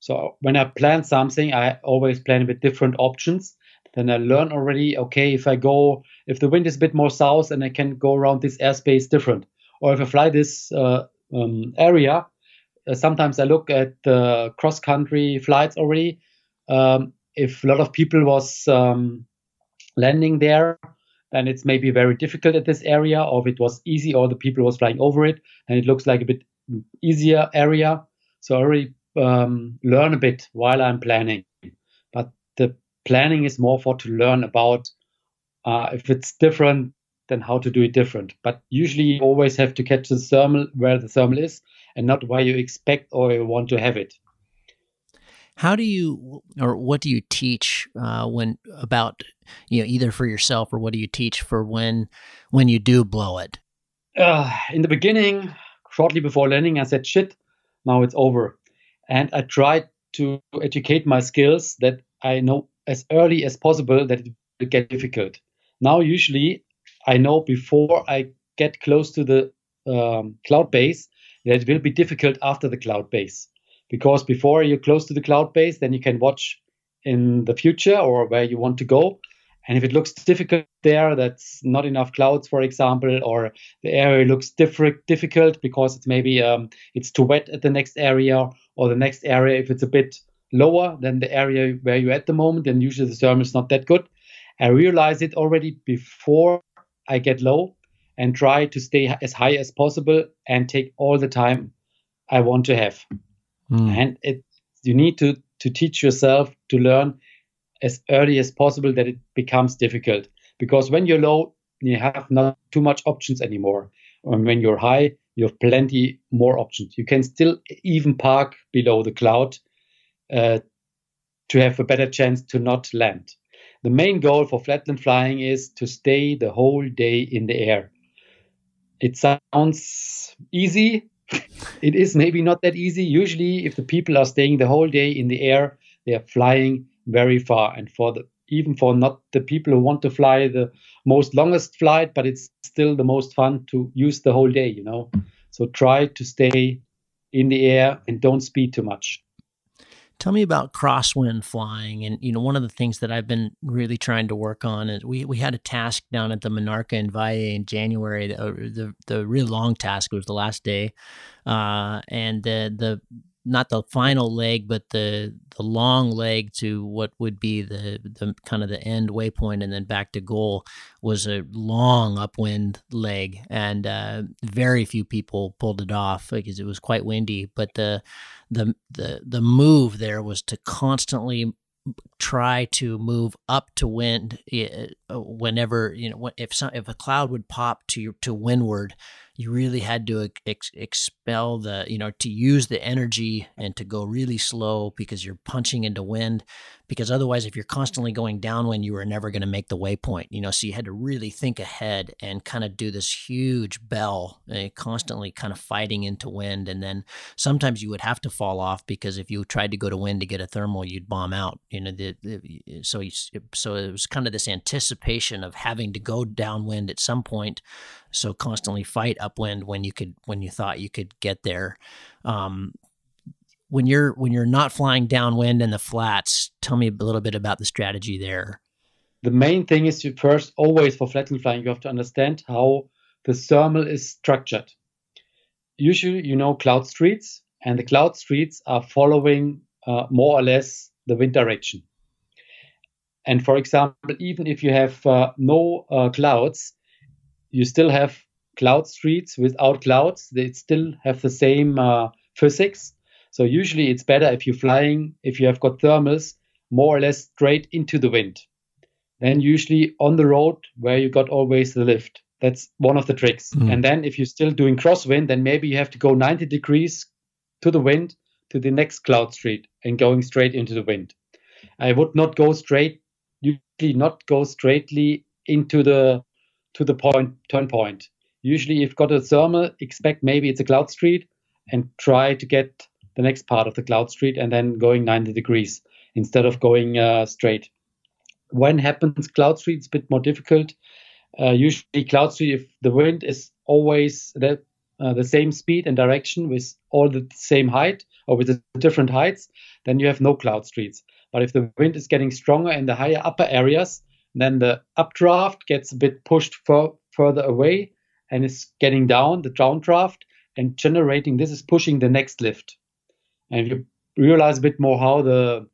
So when I plan something, I always plan with different options. Then I learn already, okay, if I go, if the wind is a bit more south and I can go around this airspace different. Or if I fly this uh, um, area, uh, sometimes I look at the cross country flights already. Um, if a lot of people was um, landing there, then it's maybe very difficult at this area. Or if it was easy, or the people was flying over it, and it looks like a bit easier area. So I already um, learn a bit while I'm planning. But the planning is more for to learn about uh, if it's different, then how to do it different. But usually you always have to catch the thermal where the thermal is and not where you expect or you want to have it. How do you, or what do you teach uh, when about, you know, either for yourself or what do you teach for when, when you do blow it? Uh, in the beginning, shortly before landing, I said, "Shit, now it's over," and I tried to educate my skills that I know as early as possible that it will get difficult. Now, usually, I know before I get close to the um, cloud base that it will be difficult after the cloud base because before you're close to the cloud base, then you can watch in the future or where you want to go. And if it looks difficult there, that's not enough clouds, for example, or the area looks diff- difficult because it's maybe um, it's too wet at the next area, or the next area if it's a bit lower than the area where you're at the moment, then usually the thermal is not that good. I realize it already before I get low and try to stay as high as possible and take all the time I want to have. Mm. And it you need to to teach yourself to learn as early as possible that it becomes difficult. Because when you're low you have not too much options anymore. And when you're high you have plenty more options. You can still even park below the cloud uh, to have a better chance to not land. The main goal for flatland flying is to stay the whole day in the air. It sounds easy it is maybe not that easy. Usually if the people are staying the whole day in the air they are flying very far. And for the even for not the people who want to fly the most longest flight but it's still the most fun to use the whole day you know? So try to stay in the air and don't speed too much Tell me about crosswind flying. And, you know, one of the things that I've been really trying to work on is we, we had a task down at the Monarca in Valle in January. The, the, the real long task was the last day. Uh, and the, the, not the final leg, but the the long leg to what would be the the kind of the end waypoint and then back to goal was a long upwind leg, and uh, very few people pulled it off because it was quite windy. But the the the the move there was to constantly try to move up to wind uh, whenever you know if some, if a cloud would pop to to windward you really had to ex- expel the, you know, to use the energy and to go really slow because you're punching into wind. Because otherwise, if you're constantly going downwind, you were never going to make the waypoint, you know. So you had to really think ahead and kind of do this huge bell, uh, constantly kind of fighting into wind. And then sometimes you would have to fall off because if you tried to go to wind to get a thermal, you'd bomb out, you know. The, the, so, you, so it was kind of this anticipation of having to go downwind at some point so constantly fight upwind when you could when you thought you could get there. Um, when you're when you're not flying downwind in the flats tell me a little bit about the strategy there. The main thing is you first always for flatland flying you have to understand how the thermal is structured. Usually you know cloud streets and the cloud streets are following uh, more or less the wind direction and for example even if you have uh, no uh, clouds you still have cloud streets without clouds. They still have the same uh, physics. So usually it's better if you're flying, if you have got thermals, more or less straight into the wind. Then usually on the road where you got always the lift. That's one of the tricks. Mm. And then if you're still doing crosswind, then maybe you have to go 90 degrees to the wind to the next cloud street and going straight into the wind. I would not go straight, usually not go straightly into the to the point turn point. Usually, you've got a thermal, expect maybe it's a cloud street and try to get the next part of the cloud street and then going 90 degrees instead of going uh, straight. When happens cloud street, it's a bit more difficult. Uh, usually, cloud street, if the wind is always the, uh, the same speed and direction with all the same height, or with the different heights, then you have no cloud streets. But if the wind is getting stronger in the higher upper areas, then the updraft gets a bit pushed for, further away and is getting down the downdraft and generating this is pushing the next lift. And you realize a bit more how the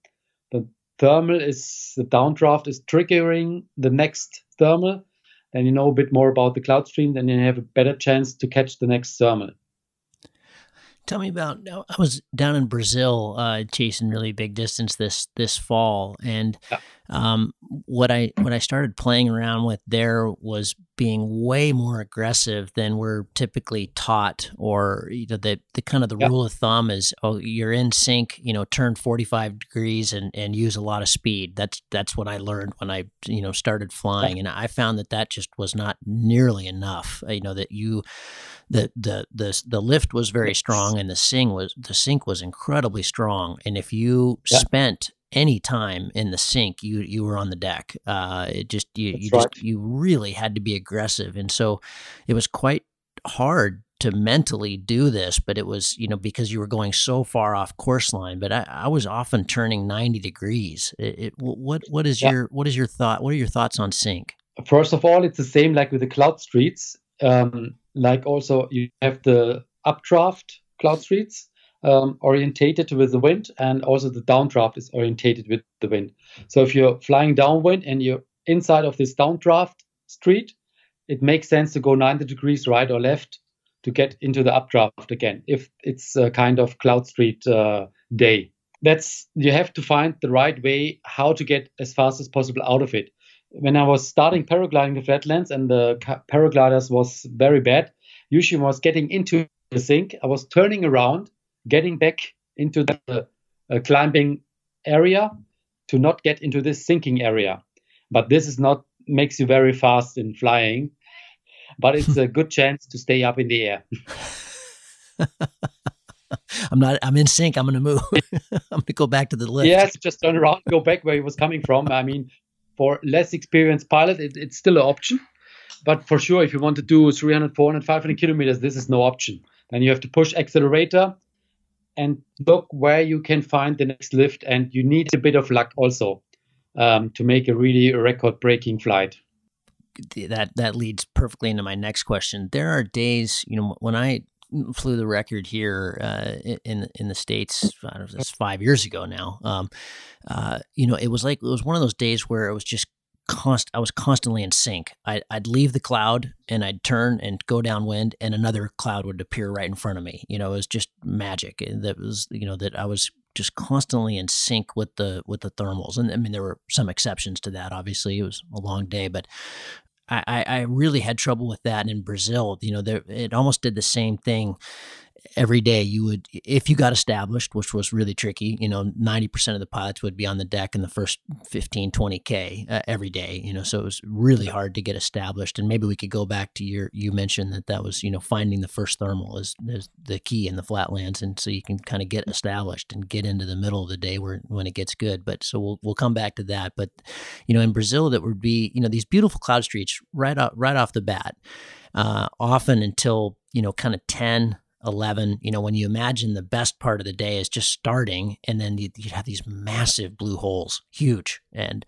the thermal is the downdraft is triggering the next thermal, then you know a bit more about the cloud stream, then you have a better chance to catch the next thermal. Tell me about. I was down in Brazil uh, chasing really big distance this this fall, and yeah. Um, what I what I started playing around with there was being way more aggressive than we're typically taught, or you know the the kind of the yeah. rule of thumb is oh you're in sink, you know turn forty five degrees and and use a lot of speed. That's that's what I learned when I you know started flying, yeah. and I found that that just was not nearly enough. You know that you the the the the lift was very strong and the sink was the sink was incredibly strong and if you yeah. spent any time in the sink you you were on the deck. Uh it just you, you right. just you really had to be aggressive. And so it was quite hard to mentally do this but it was you know because you were going so far off course line. But i, I was often turning 90 degrees. It, it what what is yeah. your what is your thought what are your thoughts on sink? First of all it's the same like with the cloud streets. Um, like also you have the updraft cloud streets um, orientated with the wind, and also the downdraft is orientated with the wind. So if you're flying downwind and you're inside of this downdraft street, it makes sense to go 90 degrees right or left to get into the updraft again if it's a kind of cloud street uh, day. That's you have to find the right way how to get as fast as possible out of it when I was starting paragliding the flatlands and the paragliders was very bad, usually was getting into the sink. I was turning around, getting back into the uh, climbing area to not get into this sinking area. But this is not makes you very fast in flying, but it's a good chance to stay up in the air. I'm not. I'm in sink. I'm going to move. I'm going to go back to the lift. Yes, just turn around, go back where he was coming from. I mean, for less experienced pilot, it, it's still an option. But for sure, if you want to do 300, 400, 500 kilometers, this is no option. Then you have to push accelerator and look where you can find the next lift. And you need a bit of luck also um, to make a really record breaking flight. That that leads perfectly into my next question. There are days, you know, when I flew the record here uh, in in the states. I don't know, five years ago now. Um, uh, you know, it was like it was one of those days where it was just const. I was constantly in sync. I, I'd leave the cloud and I'd turn and go downwind, and another cloud would appear right in front of me. You know, it was just magic. Eh, that was you know that I was just constantly in sync with the with the thermals. And I mean, there were some exceptions to that. Obviously, it was a long day, but I, I really had trouble with that in Brazil. You know, there, it almost did the same thing every day you would if you got established which was really tricky you know 90% of the pilots would be on the deck in the first 15 20k uh, every day you know so it was really hard to get established. And maybe we could go back to your you mentioned that that was you know finding the first thermal is, is the key in the flatlands. And so you can kind of get established and get into the middle of the day where when it gets good. But so we'll, we'll come back to that. But you know in brazil that would be you know these beautiful cloud streets right off right off the bat uh, often until you know kind of 10 11 you know when you imagine the best part of the day is just starting and then you, you have these massive blue holes huge and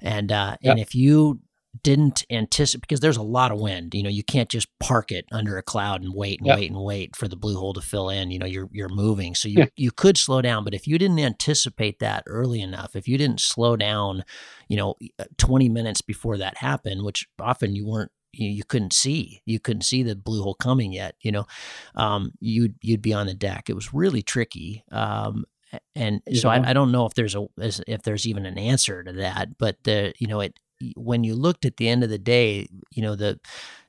and uh yep. and if you didn't anticipate because there's a lot of wind you know you can't just park it under a cloud and wait and yep. wait and wait for the blue hole to fill in you know you're you're moving so you yeah. you could slow down but if you didn't anticipate that early enough if you didn't slow down you know 20 minutes before that happened which often you weren't you, you couldn't see. You couldn't see the blue hole coming yet you know? Um, you'd you'd be on the deck. It was really tricky um, and so I, I, don't know if there's a if there's even an answer to that but the you know it when you looked at the end of the day you know the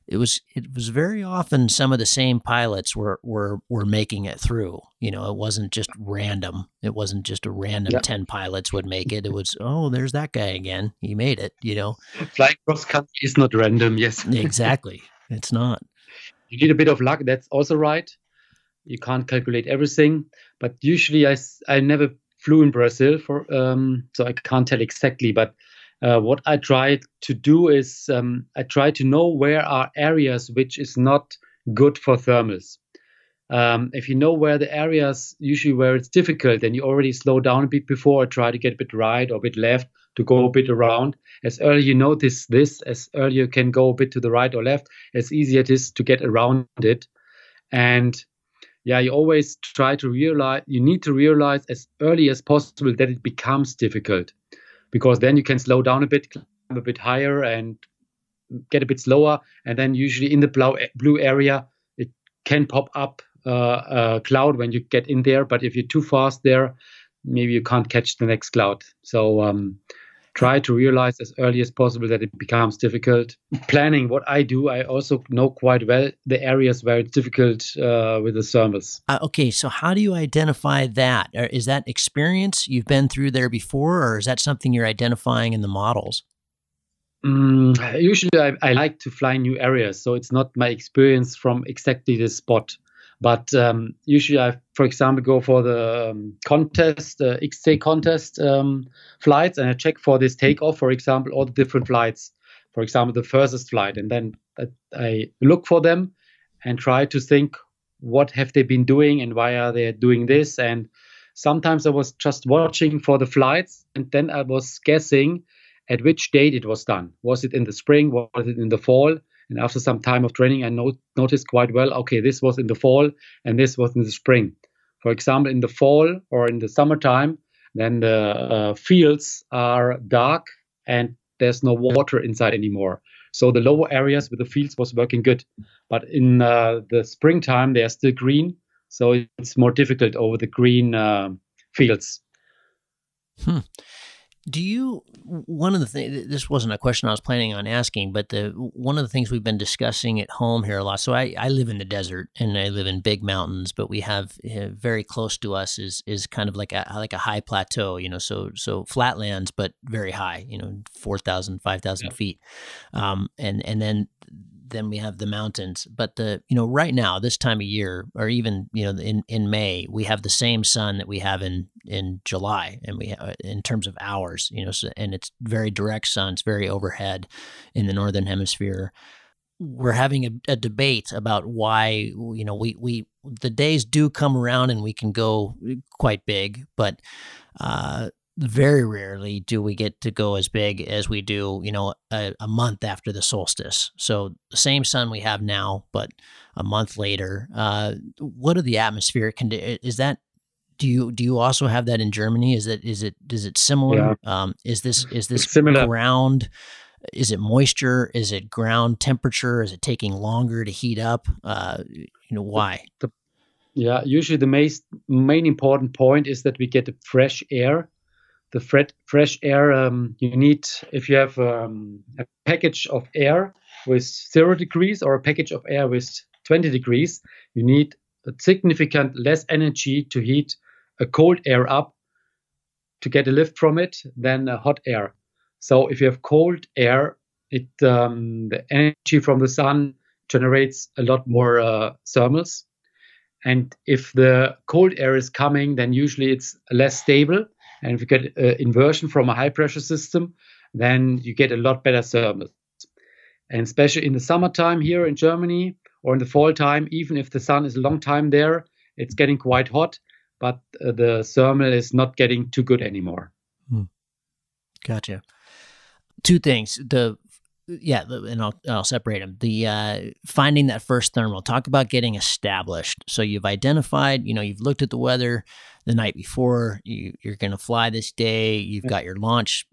it was it was very often some of the same pilots were were were making it through. You know, it wasn't just random. It wasn't just a random ten pilots would make it. It was oh, there's that guy again. He made it. You know, flying cross country is not random. Yes, exactly. It's not. You need a bit of luck. That's also right. You can't calculate everything, but usually I I never flew in Brazil for um, so I can't tell exactly, but uh, what I try to do is um, I try to know where are areas which is not good for thermals. um, if you know where the areas usually where it's difficult, then you already slow down a bit before, try to get a bit right or a bit left to go a bit around. As early you notice this, as early you can go a bit to the right or left, as easier it is to get around it. And yeah, you always try to realize, you need to realize as early as possible that it becomes difficult because then you can slow down a bit, climb a bit higher and get a bit slower. And then usually in the blue area, it can pop up uh, a cloud when you get in there. But if you're too fast there, maybe you can't catch the next cloud. So um, try to realize as early as possible that it becomes difficult. Planning what I do, I also know quite well the areas where it's difficult uh, with the thermals. Uh, okay, so how do you identify that? Is that experience you've been through there before, or is that something you're identifying in the models? Mm, usually, I, I, like to fly new areas, so it's not my experience from exactly this spot. But um, usually, I, for example, go for the um, contest, uh, XC contest um, flights, and I check for this takeoff, for example, all the different flights. For example, the furthest flight, and then I look for them and try to think what have they been doing and why are they doing this. And sometimes I was just watching for the flights, and then I was guessing at which date it was done. Was it in the spring? Was it in the fall? And after some time of training, I not- noticed quite well, okay, this was in the fall and this was in the spring. For example, in the fall or in the summertime, then the uh, fields are dark and there's no water inside anymore. So the lower areas with the fields was working good. But in uh, the springtime, they are still green. So it's more difficult over the green uh, fields. Hmm do you one of the things this wasn't a question i was planning on asking but the one of the things we've been discussing at home here a lot so i, I live in the desert and i live in big mountains but we have uh, very close to us is is kind of like a like a high plateau you know so so flatlands but very high you know 4000 5000 yeah. feet um, and and then then we have the mountains. But the you know right now this time of year, or even you know in in May, we have the same sun that we have in in July, and we uh, in terms of hours, you know, so, and it's very direct sun. It's very overhead in the northern hemisphere. We're having a, a debate about why you know we we the days do come around and we can go quite big, but uh, very rarely do we get to go as big as we do, you know, a, a, month after the solstice. So the same sun we have now, but a month later. Uh, what are the atmospheric conditions? Is that do you do you also have that in Germany? Is it is it is it similar? Yeah. Um, is this is this similar. ground? Is it moisture? Is it ground temperature? Is it taking longer to heat up? Uh, you know why? The, yeah, usually the main main important point is that we get fresh air the fresh air um, you need if you have um, a package of air with zero degrees or a package of air with 20 degrees you need a significant less energy to heat a cold air up to get a lift from it than a hot air. So if you have cold air it um, the energy from the sun generates a lot more uh, thermals. And if the cold air is coming then usually it's less stable and if you get uh, inversion from a high pressure system, then you get a lot better thermals. And especially in the summertime here in Germany or in the fall time, even if the sun is a long time there, it's getting quite hot, but uh, the thermal is not getting too good anymore. Hmm. Gotcha. Two things. The yeah, and I'll I'll separate them. The uh, finding that first thermal. Talk about getting established. So you've identified, you know, you've looked at the weather the night before. You, you're going to fly this day. You've got your launch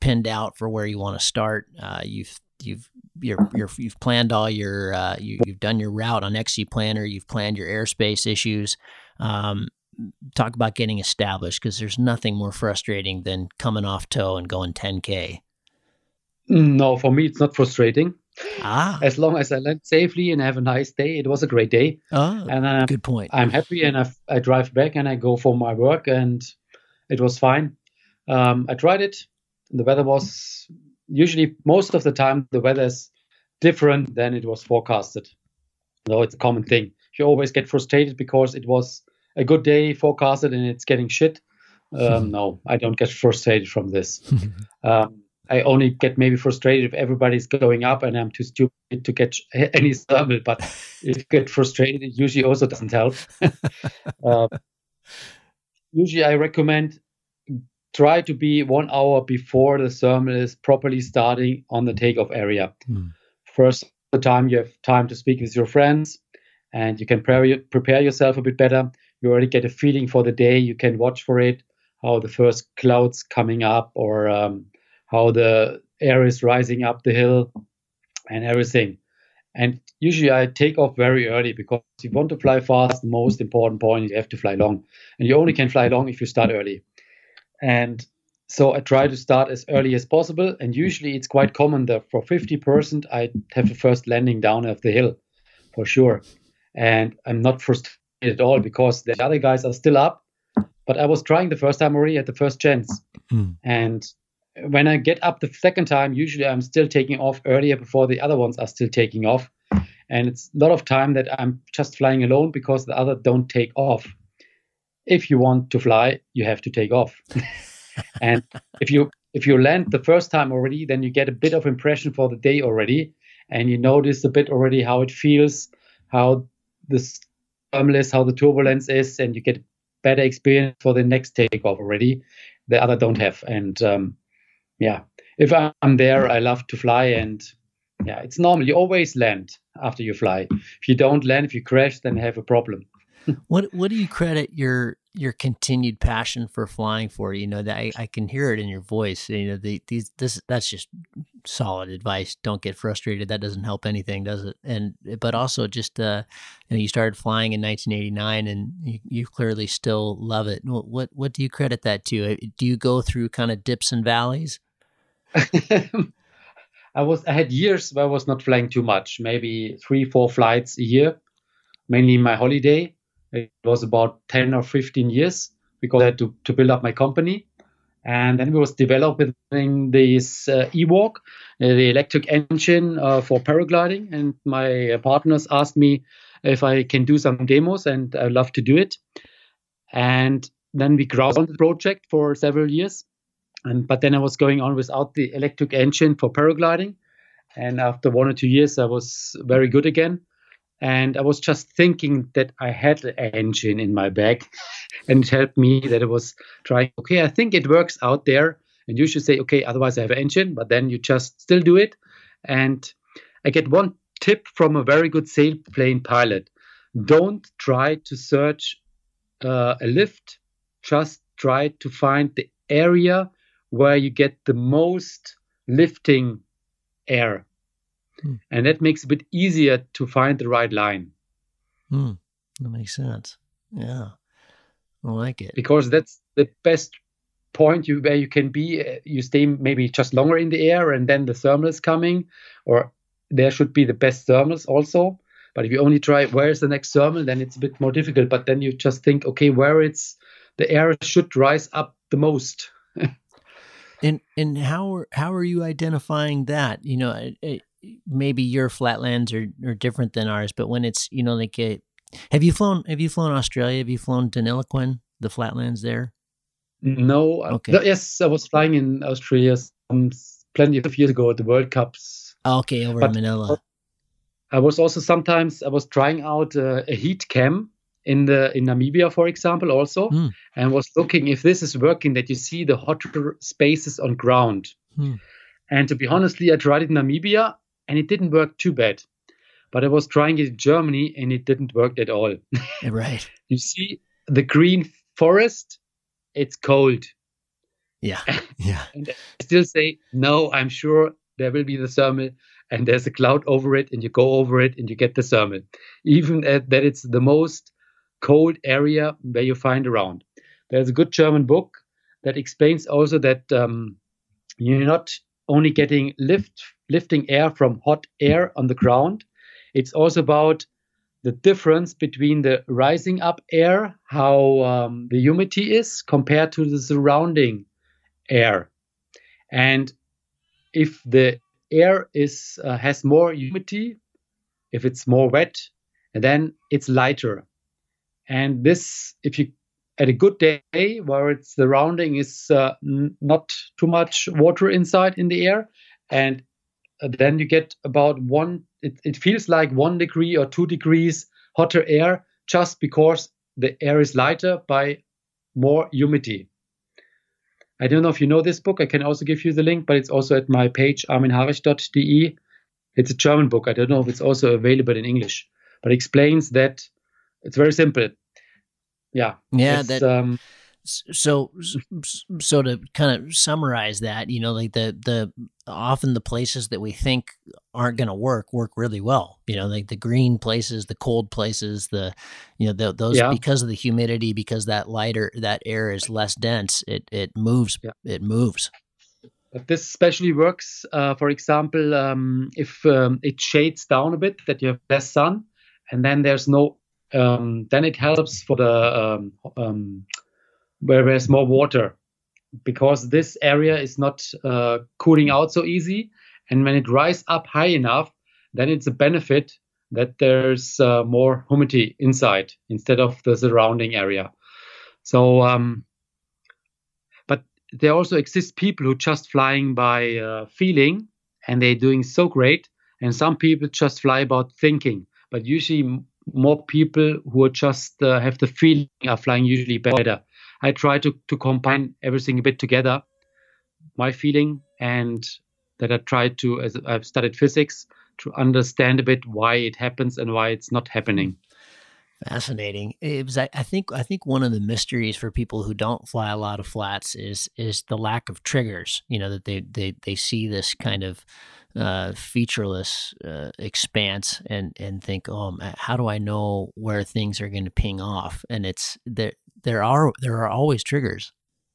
pinned out for where you want to start. Uh, you've you've you're, you're, you've planned all your uh, you, have done your route on XC Planner. You've planned your airspace issues. Um, talk about getting established because there's nothing more frustrating than coming off tow and going 10k. No, for me, it's not frustrating. Ah. As long as I land safely and have a nice day, it was a great day. Oh, and uh, good point. I'm happy, and I, I drive back and I go for my work, and it was fine. Um, I tried it. The weather was usually most of the time the weather is different than it was forecasted. So it's a common thing. You always get frustrated because it was a good day forecasted and it's getting shit. Um, no, I don't get frustrated from this. um, I only get maybe frustrated if everybody's going up and I'm too stupid to catch any thermal. But if you get frustrated, it usually also doesn't help. uh, usually, I recommend try to be one hour before the thermal is properly starting on the takeoff area. Hmm. First, the time you have time to speak with your friends, and you can pre- prepare yourself a bit better. You already get a feeling for the day. You can watch for it, how the first clouds coming up, or um, how the air is rising up the hill, and everything. And usually I take off very early because you want to fly fast, the most important point is you have to fly long. And you only can fly long if you start early. And so I try to start as early as possible. And usually it's quite common that for 50%, I have the first landing down of the hill for sure. And I'm not frustrated at all because the other guys are still up. But I was trying the first time already at the first chance. Mm. And when I get up the second time, usually I'm still taking off earlier before the other ones are still taking off. And it's a lot of time that I'm just flying alone because the other don't take off if you want to fly, you have to take off. and if you if you land the first time already, then you get a bit of impression for the day already, and you notice a bit already how it feels, how the thermal is, how the turbulence is, and you get better experience for the next takeoff already. The other don't have, and um, yeah, if I'm there, I love to fly, and yeah, it's normal. You always land after you fly. If you don't land, if you crash, then have a problem what what do you credit your your continued passion for flying for? You know that I, I can hear it in your voice. You know the, these this that's just solid advice. Don't get frustrated. That doesn't help anything, does it? And but also just uh, you know you started flying in 1989, and you, you clearly still love it. What, what what do you credit that to? Uh, do you go through kind of dips and valleys? I was I had years where I was not flying too much, maybe three four flights a year, mainly my holiday it was about 10 or 15 years because I had to, to build up my company. And then we was developing this uh, Ewok, uh, the electric engine uh, for paragliding. And my partners asked me if I can do some demos, and I love to do it. And then we grounded on the project for several years. And but then I was going on without the electric engine for paragliding. And after one or two years, I was very good again. And I was just thinking that I had an engine in my bag, and it helped me that I was trying, okay, I think it works out there. And you should say, okay, otherwise I have an engine, but then you just still do it. And I get one tip from a very good sailplane pilot don't try to search uh, a lift, just try to find the area where you get the most lifting air Hmm. And that makes it a bit easier to find the right line. Hmm. That makes sense. Yeah. I like it. Because that's the best point you where you can be. Uh, you stay maybe just longer in the air and then the thermal is coming, or there should be the best thermals also. But if you only try where is the next thermal, then it's a bit more difficult. But then you just think, okay, where it's the air should rise up the most. and and how how are you identifying that? You know, maybe your flatlands are, are different than ours, but when it's you know like a, have you flown have you flown Australia? Have you flown Deniliquin, the flatlands there? No. Okay. yes, I was flying in Australia some, plenty of years ago at the World Cups. Oh, okay, over but in Manilla. I was also sometimes I was trying out uh, a heat cam in the in Namibia, for example, also, mm. and was looking if this is working. That you see the hotter spaces on ground. Mm. And to be honestly, I tried it in Namibia, and it didn't work too bad. But I was trying it in Germany and it didn't work at all. right. you see the green forest, it's cold. Yeah. Yeah. and I still say, no, I'm sure there will be the thermal and there's a cloud over it and you go over it and you get the thermal. Even at, that it's the most cold area where you find around. There's a good German book that explains also that um, you're not only getting lift lifting air from hot air on the ground. It's also about the difference between the rising up air, how um, the humidity is compared to the surrounding air. And if the air is uh, has more humidity, if it's more wet, and then it's lighter. And this, if you at a good day where it's the rounding is uh, n- not too much water inside in the air and uh, then you get about one it, it feels like one degree or two degrees hotter air just because the air is lighter by more humidity. I don't know if you know this book i can also give you the link but it's also at my page arminharich.de it's a german book i don't know if it's also available in english but it explains that it's very simple yeah yeah that um, so so to kind of summarize that you know like the the often the places that we think aren't going to work work really well you know like the green places the cold places the you know the, those yeah. because of the humidity because that lighter that air is less dense it it moves yeah. it moves but this especially works uh, for example um, if um, it shades down a bit that you have less sun and then there's no um, then it helps for the um, um, where there's more water because this area is not uh, cooling out so easy. And when it rises up high enough, then it's a benefit that there's uh, more humidity inside instead of the surrounding area. So, um, but there also exist people who just flying by uh, feeling and they're doing so great. And some people just fly about thinking. But usually more people who just uh, have the feeling are flying usually better. I try to, to combine everything a bit together, my feeling, and that I try to, as I've studied physics, to understand a bit why it happens and why it's not happening. Fascinating. It was, I, I think, I think one of the mysteries for people who don't fly a lot of flats is is the lack of triggers. You know that they they they see this kind of uh, featureless uh, expanse and and think, oh, how do I know where things are going to ping off? And it's there. There are there are always triggers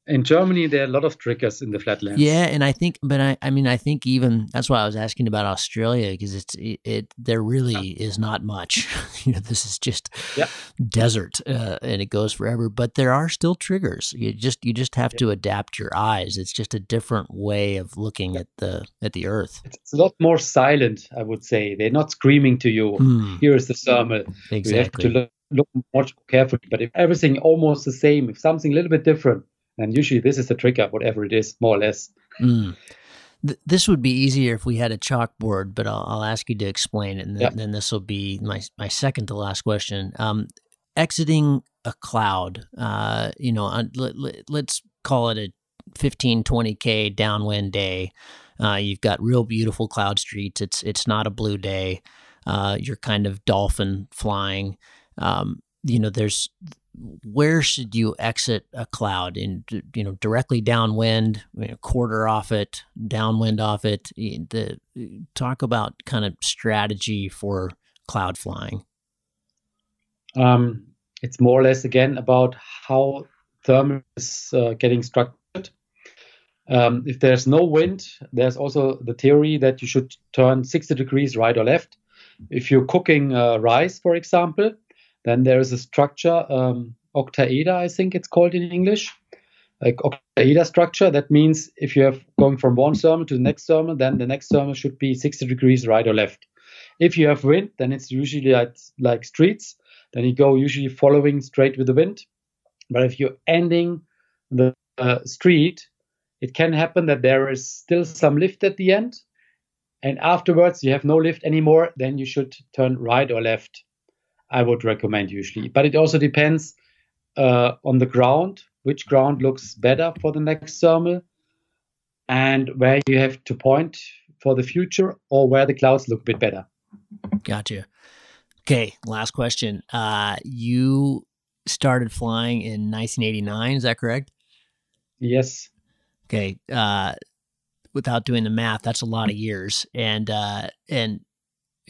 in Germany, there are a lot of triggers in the flatlands. Yeah, and I think, but I, I mean, I think even that's why I was asking about Australia because it's it, it, there really yeah. is not much. you know, this is just yeah. desert, uh, and it goes forever. But there are still triggers. You just you just have yeah. to adapt your eyes. It's just a different way of looking at the at the Earth. It's a lot more silent, I would say. They're not screaming to you. Mm. Here is the thermal. Exactly. You have to look, look much carefully. But if everything almost the same, if something a little bit different and usually this is the trigger, whatever it is, more or less. Mm. Th- this would be easier if we had a chalkboard, but I'll, I'll ask you to explain it, and then, then this will be my my second to last question. Um, exiting a cloud, uh, you know, let, us call it a 15, 20k downwind day. Uh, you've got real beautiful cloud streets. It's it's not a blue day. Uh, you're kind of dolphin flying. Um, you know, there's where should you exit a cloud in you know directly downwind you know, quarter off it downwind off it? The talk about kind of strategy for cloud flying. Um, it's more or less again about how thermal is uh, getting structured. Um, if there's no wind there's also the theory that you should turn 60 degrees right or left. If you're cooking uh, rice for example then there is a structure, um, I think it's called in English, like octaeder structure. That means if you have going from one thermal to the next thermal, then the next thermal should be 60 degrees right or left. If you have wind, then it's usually like, like streets. Then you go usually following straight with the wind. But if you're ending the uh, street, it can happen that there is still some lift at the end. And afterwards, you have no lift anymore. Then you should turn right or left. I would recommend usually. But it also depends uh, on the ground, which ground looks better for the next thermal, and where you have to point for the future or where the clouds look a bit better. Gotcha. Okay, last question. Uh, you started flying in 1989, is that correct? Yes. Okay. Uh, without doing the math, that's a lot of years. And uh, and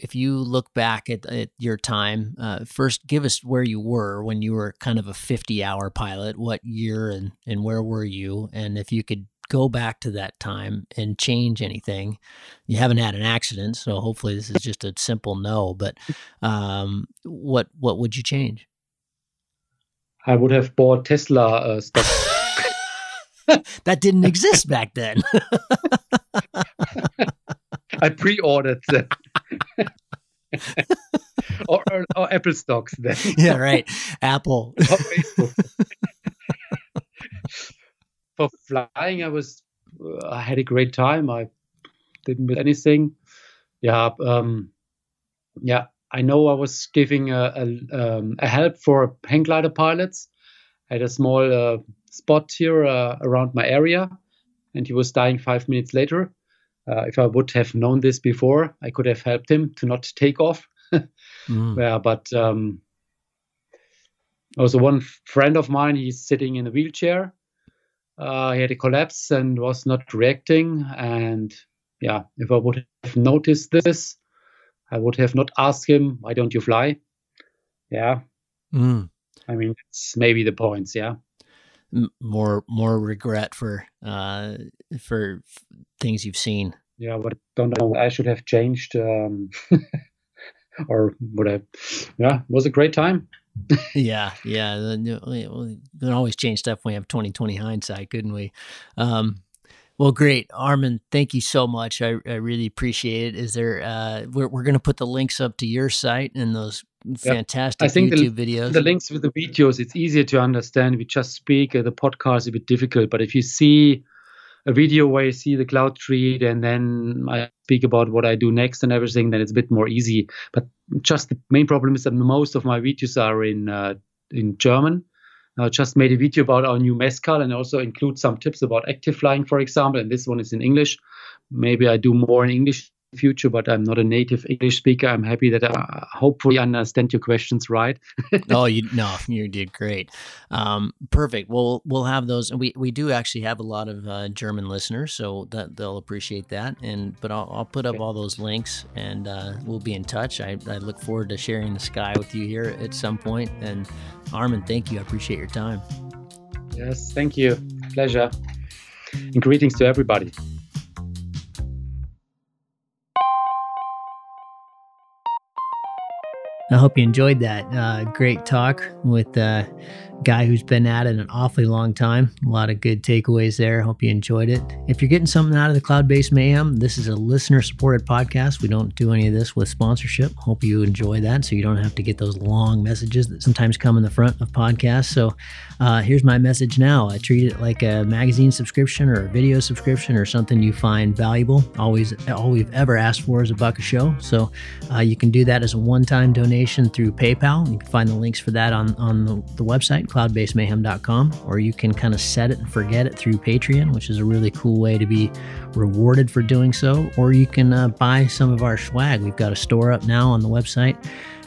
if you look back at, at your time, uh, first give us where you were when you were kind of a 50 hour pilot, what year and, and where were you? And if you could go back to that time and change anything, you haven't had an accident. So hopefully this is just a simple no, but um, what, what would you change? I would have bought Tesla uh, stock. that didn't exist back then. I pre-ordered them. or, or, or, Apple stocks then. yeah, right. Apple. for flying, I was uh, I had a great time. I didn't miss anything. Yeah, um, yeah. I know I was giving a, a, um, a help for hang glider pilots I had a small uh, spot here uh, around my area, and he was dying five minutes later. Uh, if I would have known this before, I could have helped him to not take off. mm. Yeah, but um, also one friend of mine, he's sitting in a wheelchair. Uh, he had a collapse and was not reacting. And yeah, if I would have noticed this, I would have not asked him, "Why don't you fly?" Yeah. Mm. I mean, it's maybe the points. Yeah more more regret for uh for things you've seen yeah but don't know i should have changed um or would i yeah it was a great time yeah yeah we can always change stuff when we have 2020 hindsight couldn't we um well, great, Armin. Thank you so much. I, I really appreciate it. Is there? Uh, we're we're going to put the links up to your site and those fantastic I think YouTube the, videos. The links with the videos, it's easier to understand. We just speak. Uh, the podcast is a bit difficult, but if you see a video where you see the cloud street and then I speak about what I do next and everything, then it's a bit more easy. But just the main problem is that most of my videos are in uh, in German I just made a video about our new Mescal and also include some tips about active flying, for example. And this one is in English. Maybe I do more in English future, but I'm not a native English speaker. I'm happy that I hopefully understand your questions right. oh, you no, you did great. Um, perfect. Well, we'll have those, and we, we do actually have a lot of uh, German listeners, so that they'll appreciate that. And but I'll, I'll put up okay. all those links, and uh, we'll be in touch. I, I look forward to sharing the sky with you here at some point. And Armin, thank you. I appreciate your time. Yes, thank you. Pleasure. And greetings to everybody. I hope you enjoyed that. Uh, great talk with uh, guy who's been at it an awfully long time. A lot of good takeaways there. Hope you enjoyed it. If you're getting something out of the Cloudbase Mayhem, this is a listener supported podcast. We don't do any of this with sponsorship. Hope you enjoy that so you don't have to get those long messages that sometimes come in the front of podcasts. So uh, here's my message now. I treat it like a magazine subscription or a video subscription or something you find valuable. Always, all we've ever asked for is a buck a show. So uh, you can do that as a one time donation through PayPal. You can find the links for that on, on the, the website cloudbasemayhem.com, or you can kind of set it and forget it through Patreon, which is a really cool way to be rewarded for doing so. Or you can uh, buy some of our swag. We've got a store up now on the website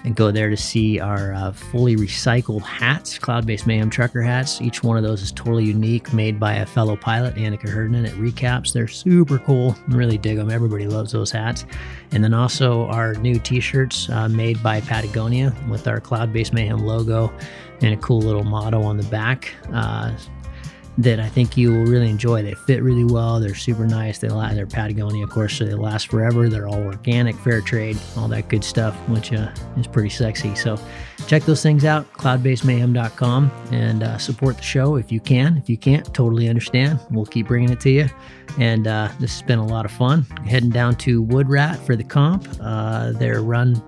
and go there to see our uh, fully recycled hats, Cloudbase Mayhem trucker hats. Each one of those is totally unique, made by a fellow pilot, Annika Herden at Recaps. They're super cool. really dig them. Everybody loves those hats. And then also our new t shirts uh, made by Patagonia with our Cloudbase Mayhem logo and a cool little motto on the back. Uh, that I think you will really enjoy. They fit really well. They're super nice. They last, they're Patagonia, of course, so they last forever. They're all organic, fair trade, all that good stuff, which uh, is pretty sexy. So check those things out, cloudbasemayhem.com, and uh, support the show if you can. If you can't, totally understand. We'll keep bringing it to you. And uh, this has been a lot of fun. Heading down to Woodrat for the comp. Uh, they're run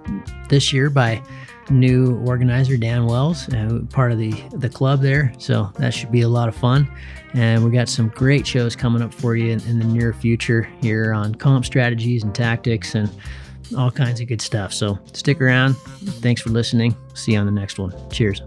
this year by new organizer, Dan Wells, uh, part of the, the club there. So that should be a lot of fun. And we got some great shows coming up for you in, in the near future here on comp strategies and tactics and all kinds of good stuff. So stick around. Thanks for listening. See you on the next one. Cheers.